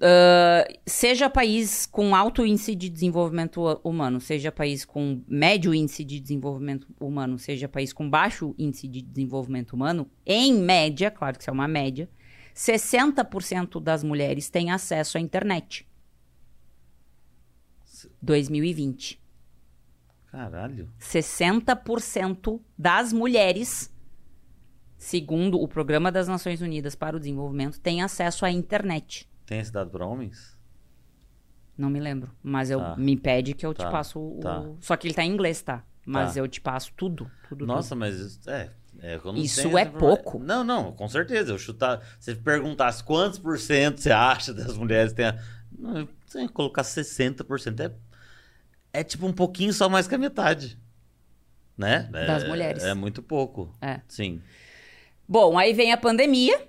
ah, seja país com alto índice de desenvolvimento hu- humano, seja país com médio índice de desenvolvimento humano, seja país com baixo índice de desenvolvimento humano, em média, claro que isso é uma média, 60% das mulheres têm acesso à internet. 2020. caralho. 60% das mulheres, segundo o Programa das Nações Unidas para o Desenvolvimento, têm acesso à internet. Tem esse dado pra homens? Não me lembro, mas eu Tá. me pede que eu Tá, te passo o. tá. Só que ele tá em inglês, tá? Mas Tá. eu te passo tudo, tudo. Nossa, mas isso- é. é Isso é pouco. Não, não, com certeza. Eu chutar. Se perguntasse quantos por cento você acha das mulheres tem. A... Não, colocar 60% é. É tipo um pouquinho só mais que a metade. Né? É- Das mulheres. É muito pouco. É. Sim. Bom, aí vem a pandemia.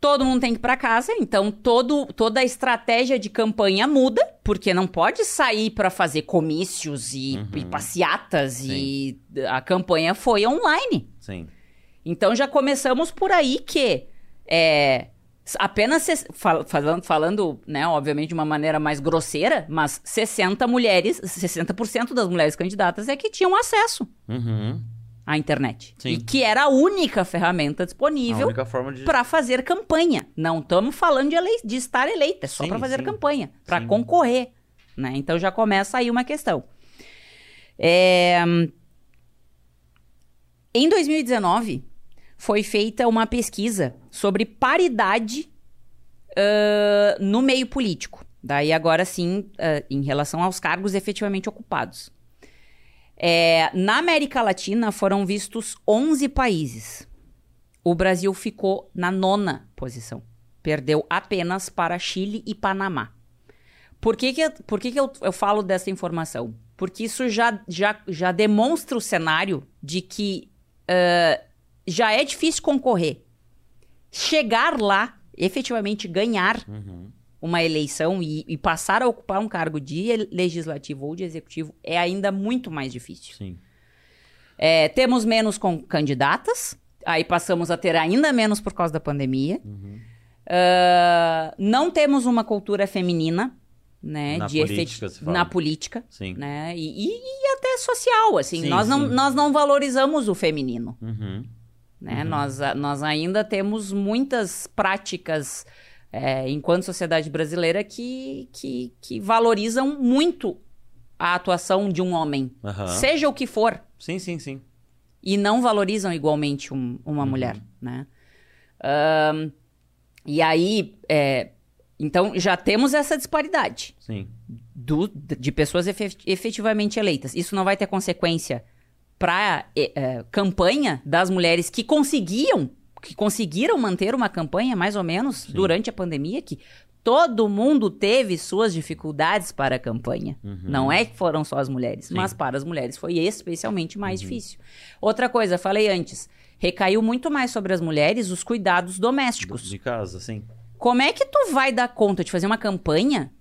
Todo mundo tem que ir pra casa, então todo, toda a estratégia de campanha muda, porque não pode sair pra fazer comícios e, Uhum. e passeatas e a campanha foi online. Sim. Então já começamos por aí que é, apenas fal- falando, falando, né, obviamente de uma maneira mais grosseira, mas 60 mulheres, 60% das mulheres candidatas é que tinham acesso Uhum. À internet. Sim. E que era a única ferramenta A disponível de. para fazer campanha. Não estamos falando de, elei- de estar eleita, é só para fazer sim. campanha, para concorrer. Né? Então já começa aí uma questão. É, Em 2019, foi feita uma pesquisa sobre paridade ãh, no meio político. Daí agora sim, ãh, em relação aos cargos efetivamente ocupados. É, na América Latina foram vistos 11 países. O Brasil ficou na nona posição. Perdeu apenas para Chile e Panamá. Por que, que, por que, que eu, eu falo dessa informação? Porque isso já, já, já demonstra o cenário de que ah, já é difícil concorrer. Chegar lá, efetivamente ganhar Uhum. Uma eleição e, e passar a ocupar um cargo de legislativo ou de executivo é ainda muito mais difícil. Sim. É, temos menos com candidatas, aí passamos a ter ainda menos por causa da pandemia. Uhum. Ah, não temos uma cultura feminina, né? Na de efet- política, fala. Na política, Sim. né? E, e- e até social, assim. Sim, nós, não, sim. nós não valorizamos o feminino, Uhum. né? Nós, a- nós ainda temos muitas práticas, é, enquanto sociedade brasileira, que, que, que valorizam muito a atuação de um homem, Aham. seja o que for Sim, sim, sim. e não valorizam igualmente um- uma Uhum. mulher, né? Ahn, e aí, é, então já temos essa disparidade Sim. do- de pessoas efe- efetivamente eleitas. Isso não vai ter consequência para campanha das mulheres que conseguiam, que conseguiram manter uma campanha mais ou menos durante a pandemia, que todo mundo teve suas dificuldades para a campanha. Não é que foram só as mulheres, mas para as mulheres foi especialmente mais difícil. Outra coisa, falei antes, recaiu muito mais sobre as mulheres os cuidados domésticos. De casa, sim. Como é que tu vai dar conta de fazer uma campanha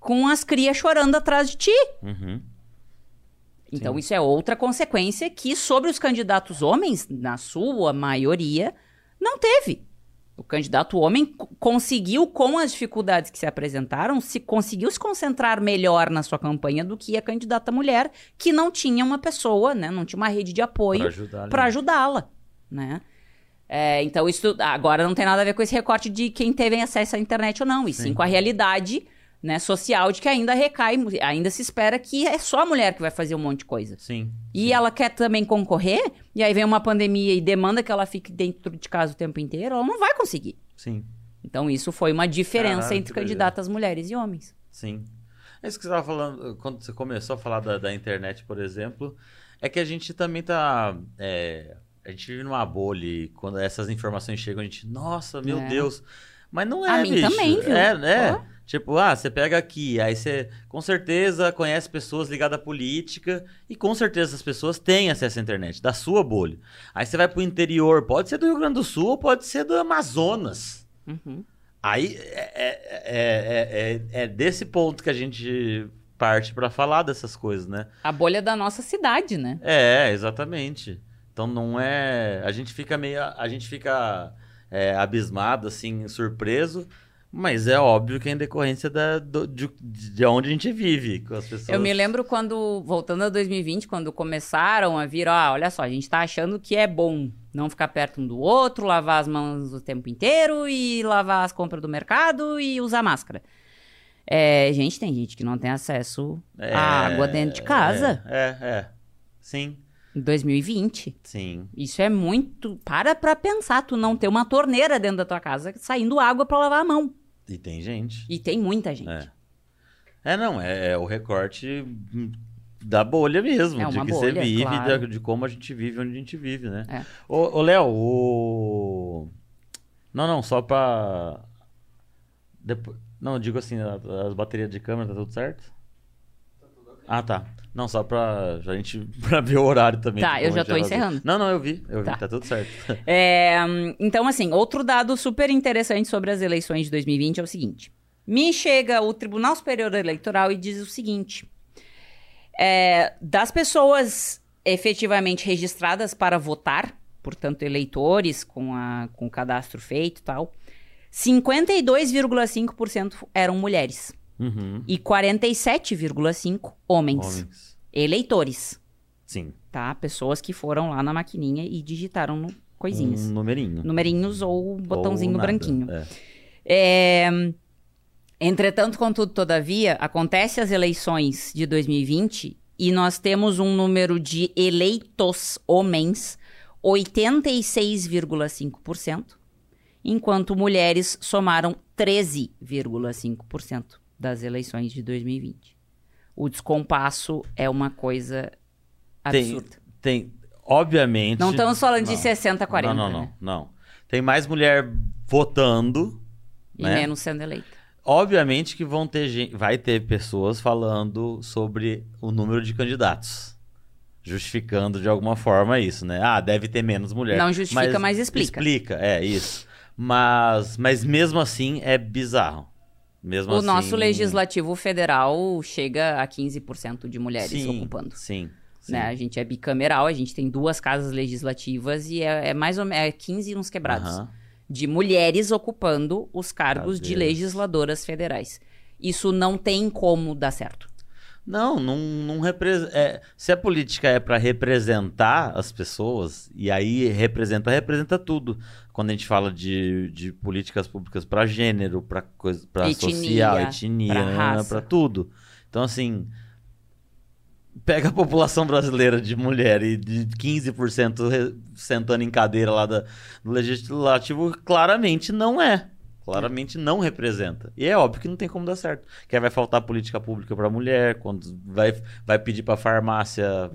com as crias chorando atrás de ti? Uhum. Então, isso é outra consequência que, sobre os candidatos homens, na sua maioria, não teve. O candidato homem co- conseguiu, com as dificuldades que se apresentaram, se conseguiu se concentrar melhor na sua campanha do que a candidata mulher, que não tinha uma pessoa, né, não tinha uma rede de apoio para ajudá-la, né? É, então, isso agora não tem nada a ver com esse recorte de quem teve acesso à internet ou não, e sim, Sim. com a realidade né, social de que ainda recai, ainda se espera que é só a mulher que vai fazer um monte de coisa. Sim. E ela quer também concorrer, e aí vem uma pandemia e demanda que ela fique dentro de casa o tempo inteiro, ela não vai conseguir. Sim. Então, isso foi uma diferença Caralho, entre candidatas mulheres e homens. Sim. É isso que você estava falando, quando você começou a falar da, da internet, por exemplo, é que a gente também tá. é, a gente vive numa bolha e quando essas informações chegam, a gente, nossa, meu É. Deus. Mas não é, A mim bicho. também, viu? É, né? Ó. Tipo, ah, você pega aqui, aí você com certeza conhece pessoas ligadas à política e com certeza essas pessoas têm acesso à internet, da sua bolha. Aí você vai pro interior, pode ser do Rio Grande do Sul, pode ser do Amazonas. Uhum. Aí é, é, é, é, é desse ponto que a gente parte pra falar dessas coisas, né? A bolha da nossa cidade, né? É, exatamente. Então não é. A gente fica meio. A gente fica é, abismado, assim, surpreso. Mas é óbvio que é em decorrência da, do- de, de onde a gente vive com as pessoas. Eu me lembro quando, voltando a 2020, quando começaram a vir, ó, olha só, a gente tá achando que é bom não ficar perto um do outro, lavar as mãos o tempo inteiro e lavar as compras do mercado e usar máscara. É, gente, tem gente que não tem acesso É, à água dentro de casa É, é. é. Sim, 2020. sim. Isso é muito. Para pra pensar, tu não ter uma torneira dentro da tua casa saindo água pra lavar a mão. E tem gente. E tem muita gente. É. É, não, é, é o recorte da bolha mesmo, É de que bolha, você vive, claro. de, de como a gente vive, onde a gente vive, né? É. Ô, Léo, o... Não, não, só pra... Depois... Não, eu digo assim, as baterias de câmera, tá tudo certo? Ah, tá. Não, só pra a gente [laughs] pra ver o horário também. Tá, eu já gente tô fazer. encerrando. Não, não, eu vi, eu vi, Tá. tá tudo certo. [laughs] É, então, assim, outro dado super interessante sobre as eleições de 2020 é o seguinte: me chega o Tribunal Superior Eleitoral e diz o seguinte: é, das pessoas efetivamente registradas para votar, portanto, eleitores com, a, com o cadastro feito e tal, 52,5% eram mulheres Uhum. e 47,5% homens, Homens. eleitores, Sim, tá? Pessoas que foram lá na maquininha e digitaram no coisinhas um numerinho. numerinhos ou botãozinho Ou branquinho. é. É, Entretanto, contudo, todavia, acontece as eleições de 2020 e nós temos um número de eleitos homens 86,5%, enquanto mulheres somaram 13,5% das eleições de 2020. O descompasso é uma coisa Tem, absurda. tem, obviamente. Não estamos falando de Não. 60 a 40, Não, não, não, né? não. Tem mais mulher votando, E né? menos sendo eleita. Obviamente que vão ter gente, vai ter pessoas falando sobre o número de candidatos. Justificando de alguma forma isso, né? Ah, deve ter menos mulher. Não justifica, mas explica. Explica, é isso. Mas, mas mesmo assim é bizarro. Mesmo O assim, nosso legislativo federal chega a 15% de mulheres sim, ocupando. Sim, sim. Né? A gente é bicameral, a gente tem duas casas legislativas e é, é mais ou menos é 15 uns quebrados. De mulheres ocupando os cargos de Cadeiras. legisladoras federais. Isso não tem como dar certo. Não, não, não representa. é, se a política é para representar as pessoas, e aí representa, representa tudo. Quando a gente fala de, de políticas públicas para gênero, para coisa, para social, etnia, para tudo. Então assim, pega a população brasileira de mulher e de 15% re- sentando em cadeira lá da, do legislativo, claramente não é. Claramente não representa. E é óbvio que não tem como dar certo. Que vai faltar política pública para mulher, quando vai, vai pedir para farmácia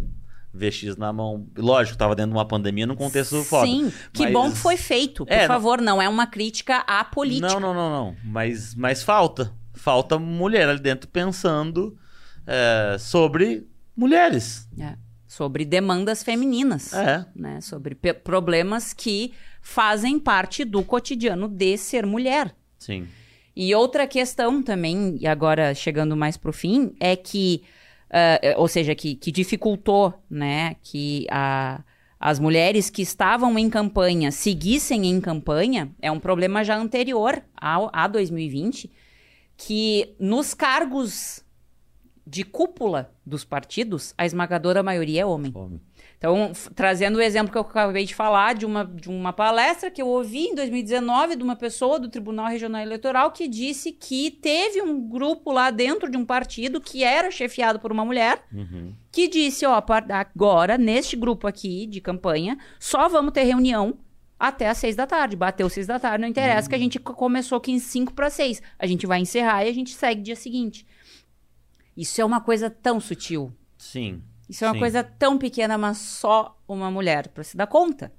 VX na mão. Lógico, tava dentro de uma pandemia num contexto foda. Sim, que Mas- bom que foi feito. Por É, não- favor, não é uma crítica à política. Não, não, não, não. Mas, mas falta. Falta mulher ali dentro pensando é, sobre mulheres. É, sobre demandas femininas. É. né, sobre problemas que fazem parte do cotidiano de ser mulher. Sim. E outra questão também, e agora chegando mais pro fim, é que, eh, ou seja, que, que dificultou, né, que a, as mulheres que estavam em campanha seguissem em campanha, é um problema já anterior ao, a 2020, que nos cargos de cúpula dos partidos, a esmagadora maioria é homem. Homem. Então, trazendo o exemplo que eu acabei de falar de uma, de uma palestra que eu ouvi em 2019 de uma pessoa do Tribunal Regional Eleitoral que disse que teve um grupo lá dentro de um partido que era chefiado por uma mulher Uhum. que disse, ó, agora, neste grupo aqui de campanha, só vamos ter reunião até às seis da tarde. Bateu seis da tarde, não interessa que a gente co- começou aqui em cinco para seis. A gente vai encerrar e a gente segue dia seguinte. Isso é uma coisa tão sutil. Sim. Isso é uma Sim. coisa tão pequena, mas só uma mulher para se dar conta.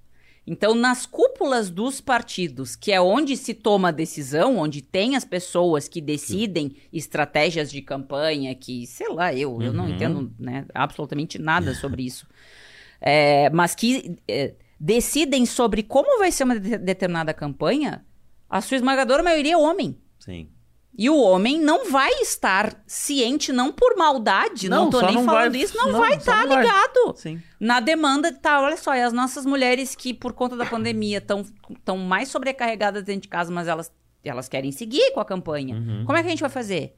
Então, nas cúpulas dos partidos, que é onde se toma a decisão, onde tem as pessoas que decidem estratégias de campanha, que, sei lá, eu, eu não Uhum. entendo né, absolutamente nada [laughs] sobre isso. É, mas que é, decidem sobre como vai ser uma de- determinada campanha, a sua esmagadora maioria é homem. Sim. E o homem não vai estar ciente, não por maldade, não, Não, tô nem não falando vai- isso, não, não, vai estar vai. ligado Sim. na demanda. Tá, olha só, e as nossas mulheres que, por conta da pandemia, estão mais sobrecarregadas dentro de casa, mas elas, elas querem seguir com a campanha. Uhum. Como é que a gente vai fazer?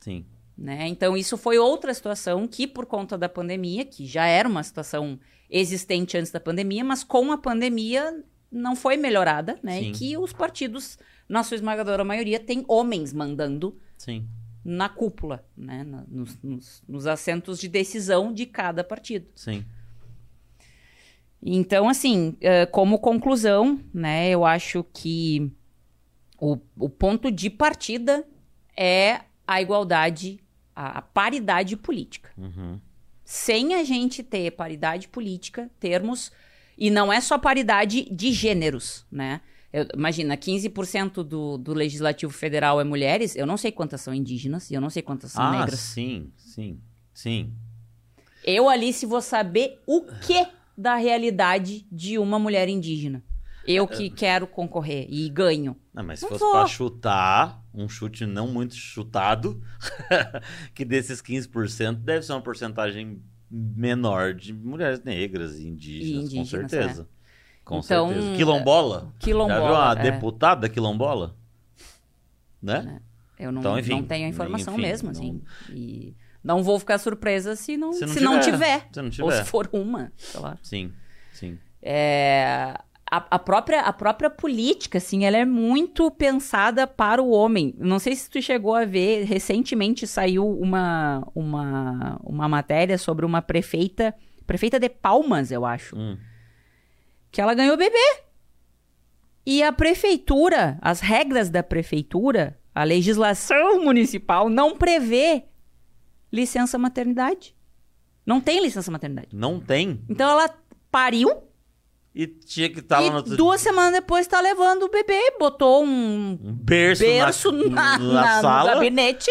Sim. Né? Então, isso foi outra situação que, por conta da pandemia, que já era uma situação existente antes da pandemia, mas com a pandemia não foi melhorada, né? Sim. E que os partidos, na sua esmagadora maioria, tem homens mandando Sim. na cúpula, né? nos, nos- nos assentos de decisão de cada partido. Sim. Então, assim, eh, como conclusão, né, eu acho que o, o ponto de partida é a igualdade, a, a paridade política. Uhum. Sem a gente ter paridade política, termos. E não é só paridade de gêneros, né? Eu- imagina, 15% do, do legislativo federal é mulheres, eu não sei quantas são indígenas, e eu não sei quantas são Ah, negras. sim, sim, sim. Eu, Alice, vou saber o que da realidade de uma mulher indígena. Eu que quero concorrer e ganho. Não, mas se Não fosse vou. pra chutar, um chute não muito chutado, [laughs] que desses 15% deve ser uma porcentagem menor de mulheres negras e indígenas, E indígenas, com certeza. Com Então, certeza. Quilombola? Quilombola. Já viu uma é. deputada quilombola? Né? Eu não, Então, enfim, não tenho a informação enfim, mesmo, não- assim. E não vou ficar surpresa se não, Se não se não tiver. tiver. Se não Ou tiver. se for uma, sei lá. Sim, sim. É, a, a própria, a própria política, assim, ela é muito pensada para o homem. Não sei se tu chegou a ver, recentemente saiu uma, uma, uma matéria sobre uma prefeita, prefeita de Palmas, eu acho, Hum. Que ela ganhou bebê. E a prefeitura, as regras da prefeitura, a legislação municipal não prevê licença maternidade. Não tem licença maternidade. Não tem. Então ela pariu E tinha que estar e lá no duas semanas depois tá levando o bebê, botou um um berço, berço na, na, na na- no sala. gabinete,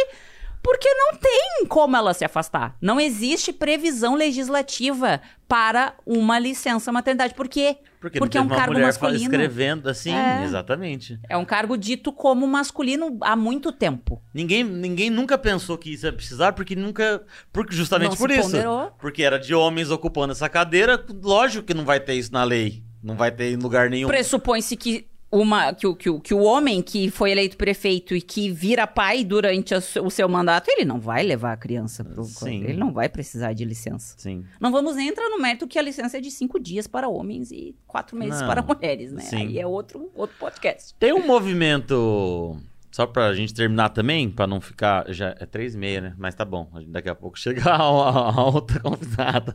porque não tem como ela se afastar. Não existe previsão legislativa para uma licença maternidade. Por quê? Porque, Porque é um cargo masculino. escrevendo assim, É. exatamente. É um cargo dito como masculino há muito tempo. Ninguém, ninguém nunca pensou que isso ia precisar, porque nunca. Porque justamente Não por isso. ponderou. Porque era de homens ocupando essa cadeira, lógico que não vai ter isso na lei. Não vai ter em lugar nenhum. Pressupõe-se que uma que, o- que, que o homem que foi eleito prefeito e que vira pai durante a o seu mandato, ele não vai levar a criança pro Sim. ele não vai precisar de licença. Sim. Não vamos entrar no mérito que a licença é de cinco dias para homens e quatro meses Não. para mulheres, né? Sim. Aí é outro, outro podcast. Tem um movimento. Só pra gente terminar também, pra não ficar. Já é três e meia, né? Mas tá bom. Daqui a pouco chega a, [laughs] a- a outra convidada.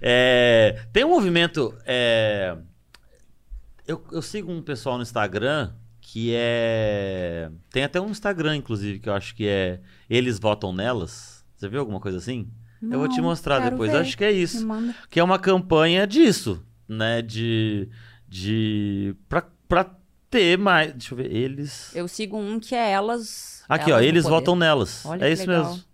É, tem um movimento. é, eu, eu sigo um pessoal no Instagram que é. Tem até um Instagram, inclusive, que eu acho que é Eles Votam Nelas. Você viu alguma coisa assim? eu vou te Não, mostrar depois. ver. Acho que é isso que é uma campanha disso, né? De. De. Pra, pra ter mais. Deixa eu ver, eles. Eu sigo um que é elas. Aqui, elas ó, eles poder. votam nelas. Olha é isso legal. mesmo.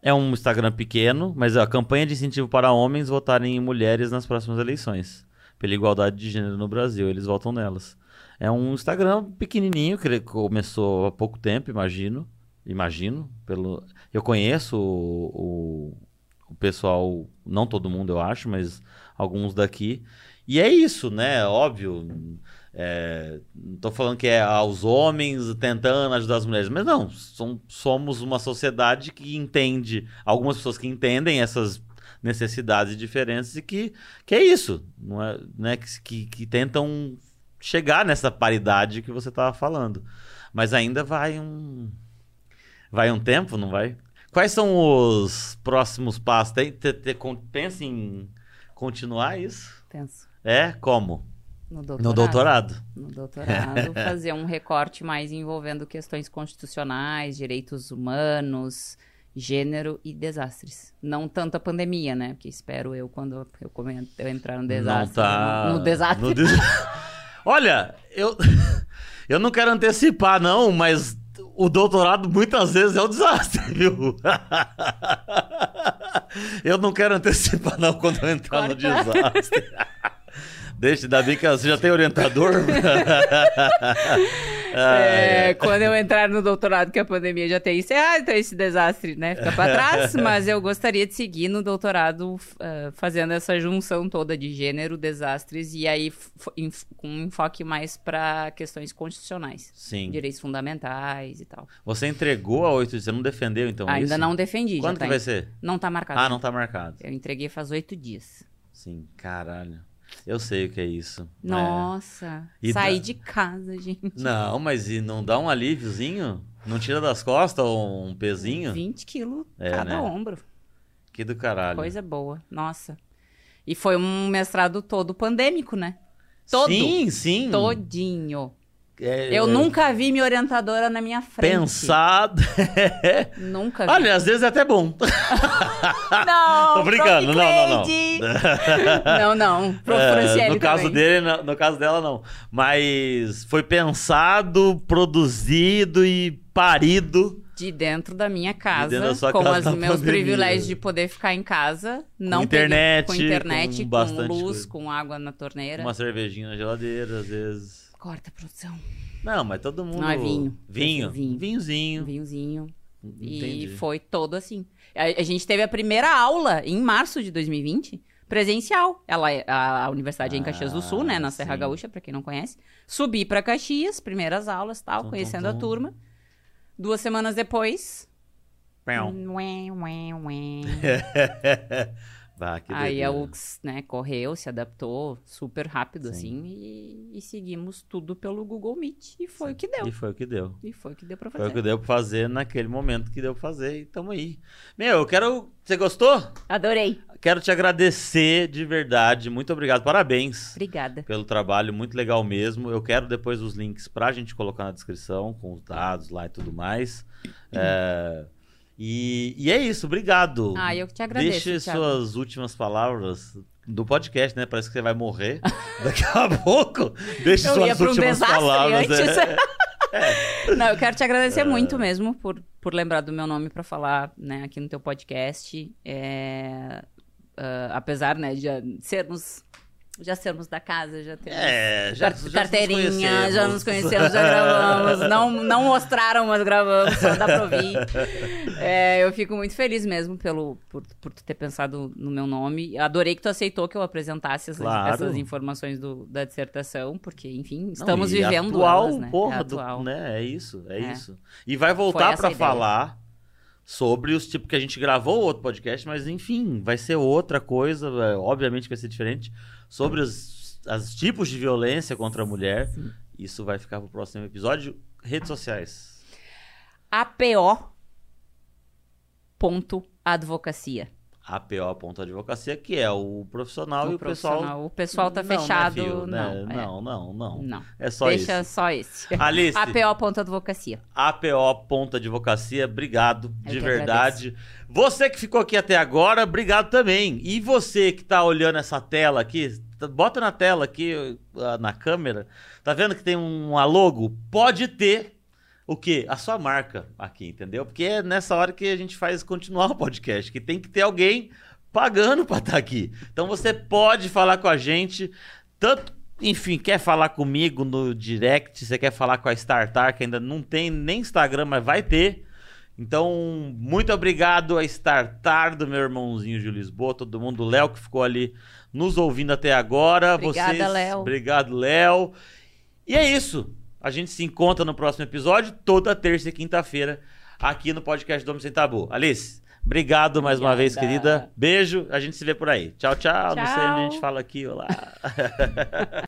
É um Instagram pequeno, mas é a campanha de incentivo para homens votarem em mulheres nas próximas eleições. Pela igualdade de gênero no Brasil, eles votam nelas. É um Instagram pequenininho, que começou há pouco tempo, imagino. Imagino. Pelo... Eu conheço o, o, o pessoal, não todo mundo eu acho, mas alguns daqui. E é isso, né? Óbvio. É, não tô falando que é aos homens tentando ajudar as mulheres, mas não, som- somos uma sociedade que entende, algumas pessoas que entendem essas necessidades e diferenças e que, que é isso, não é, né? Que, que, tentam chegar nessa paridade que você estava falando. Mas ainda vai um. Vai um tempo, não vai? Quais são os próximos passos? Tem, te, te, pensa em continuar isso? Penso. É? Como? No doutorado. No doutorado. [laughs] No doutorado, fazer um recorte mais envolvendo questões constitucionais, direitos humanos, gênero e desastres. Não tanto a pandemia, né? Porque espero eu, quando eu, come- eu entrar no desastre. Não tá... No, no desastre. no des- [laughs] Olha, eu, [laughs] eu não quero antecipar, não, mas o doutorado muitas vezes é um desastre, [laughs] viu? Eu não quero antecipar, não, quando eu entrar no Corta. desastre. Deixa, ainda bem que você já tem orientador. [laughs] É, quando eu entrar no doutorado, que a pandemia já tem encerrado, então esse desastre, né, fica pra trás. [laughs] mas eu gostaria de seguir no doutorado ah, fazendo essa junção toda de gênero, desastres, e aí com um enfoque mais pra questões constitucionais. Sim. Direitos fundamentais e tal. Você entregou a 8 você não defendeu, então, Ainda isso? não defendi. Quando que tá vai em- ser? Não tá marcado. Ah, não tá marcado. Eu entreguei faz oito dias. Sim, caralho. Eu sei o que é isso. É. Nossa. Saí dá- de casa, gente. Não, mas e não dá um alíviozinho? Não tira das costas um pezinho? 20 quilos É, cada né? ombro. Que do caralho. Coisa boa. Nossa. E foi um mestrado todo pandêmico, né? Todo. Sim, sim. Todinho. É, Eu é, nunca vi minha orientadora na minha frente. Pensado. [laughs] Nunca vi. Olha, às vezes é até bom. [laughs] não, Tô brincando, não, não, não. Não, não. Prof. É, no caso também. dele, no, no caso dela, não. Mas foi pensado, produzido e parido. De dentro da minha casa, da sua com os na meus pandemia. privilégios de poder ficar em casa, não internet, peguei- com internet, com com, luz, coisa. com água na torneira. Uma cervejinha na geladeira, às vezes. Corta a produção. Não, mas todo mundo. Não, é vinho. Vinho. Vinho. Vinhozinho. Vinhozinho. Entendi. E foi todo assim. A, a gente teve a primeira aula em março de 2020, presencial. Ela, é- a, a universidade é em Caxias do Sul, né, na Serra sim. Gaúcha, pra quem não conhece. Subi pra Caxias, primeiras aulas, tal, Tum, conhecendo tum, a tum. turma. Duas semanas depois, ué, ué, ué. Bah, Aí a. UX, né, correu, se adaptou super rápido, Sim. assim, e, e seguimos tudo pelo Google Meet. E foi o que deu. E foi o que deu. E foi o que deu pra Foi fazer. o que deu pra fazer naquele momento que deu pra fazer e tamo aí. Meu, eu quero. Você gostou? Adorei. Quero te agradecer de verdade. Muito obrigado. Parabéns Obrigada. pelo trabalho, muito legal mesmo. Eu quero depois os links pra gente colocar na descrição, com os dados lá e tudo mais. É, E, e é isso, obrigado. Ah, eu que te agradeço, Deixe Thiago. suas últimas palavras do podcast, né? Parece que você vai morrer [laughs] daqui a pouco. Deixe Eu suas um últimas desastre palavras. antes. é. [laughs] Não, eu quero te agradecer muito mesmo por, por lembrar do meu nome pra falar né, aqui no teu podcast. É, ah, apesar né, de sermos já sermos da casa, já temos É, já, já nos carteirinha, conhecemos. já nos conhecemos, já gravamos. [laughs] Não, não mostraram, mas gravamos, só dá pra ouvir. [laughs] É, eu fico muito feliz mesmo pelo, por, por tu ter pensado no meu nome. Adorei que tu aceitou que eu apresentasse essas, Claro. essas informações do- da dissertação, porque, enfim, Não, estamos e vivendo atual, elas, né? Porra, É do- atual. né? É isso, é, É. isso. E vai voltar essa pra a ideia. falar sobre os tipos que a gente gravou outro podcast, mas enfim, vai ser outra coisa, é, obviamente vai ser diferente, sobre os, os tipos de violência contra a mulher. Isso vai ficar pro próximo episódio. Redes sociais. APO ponto advocacia. APO.advocacia, que é o profissional e o pessoal. profissional. O pessoal tá Não, né, fechado. filho, né? não, é. não, não, não, Não. É só Deixa isso. só esse. [laughs] Alice, APO.advocacia. APO.advocacia, obrigado, Eu de verdade. Você que ficou aqui até agora, obrigado também. E você que tá olhando essa tela aqui, tá- bota na tela aqui, ah, na câmera, tá vendo que tem um a logo? Pode ter o quê? A sua marca aqui, entendeu? Porque é nessa hora que a gente faz continuar o podcast, que tem que ter alguém pagando [laughs] pra estar aqui. Então você pode falar com a gente, tanto, enfim, quer falar comigo no direct, você quer falar com a Startar, que ainda não tem nem Instagram, mas vai ter. Então, muito obrigado a Startar do meu irmãozinho de Lisboa, todo mundo, Léo que ficou ali nos ouvindo até agora. Obrigada, Léo. Obrigado, Léo. E é isso. A gente se encontra no próximo episódio, toda terça e quinta-feira, aqui no podcast do Homem Sem Tabu. Alice, obrigado mais uma vez, Obrigada. querida. Beijo, a gente se vê por aí. Tchau, tchau. Não sei onde a gente Tchau. fala aqui, olá. [laughs]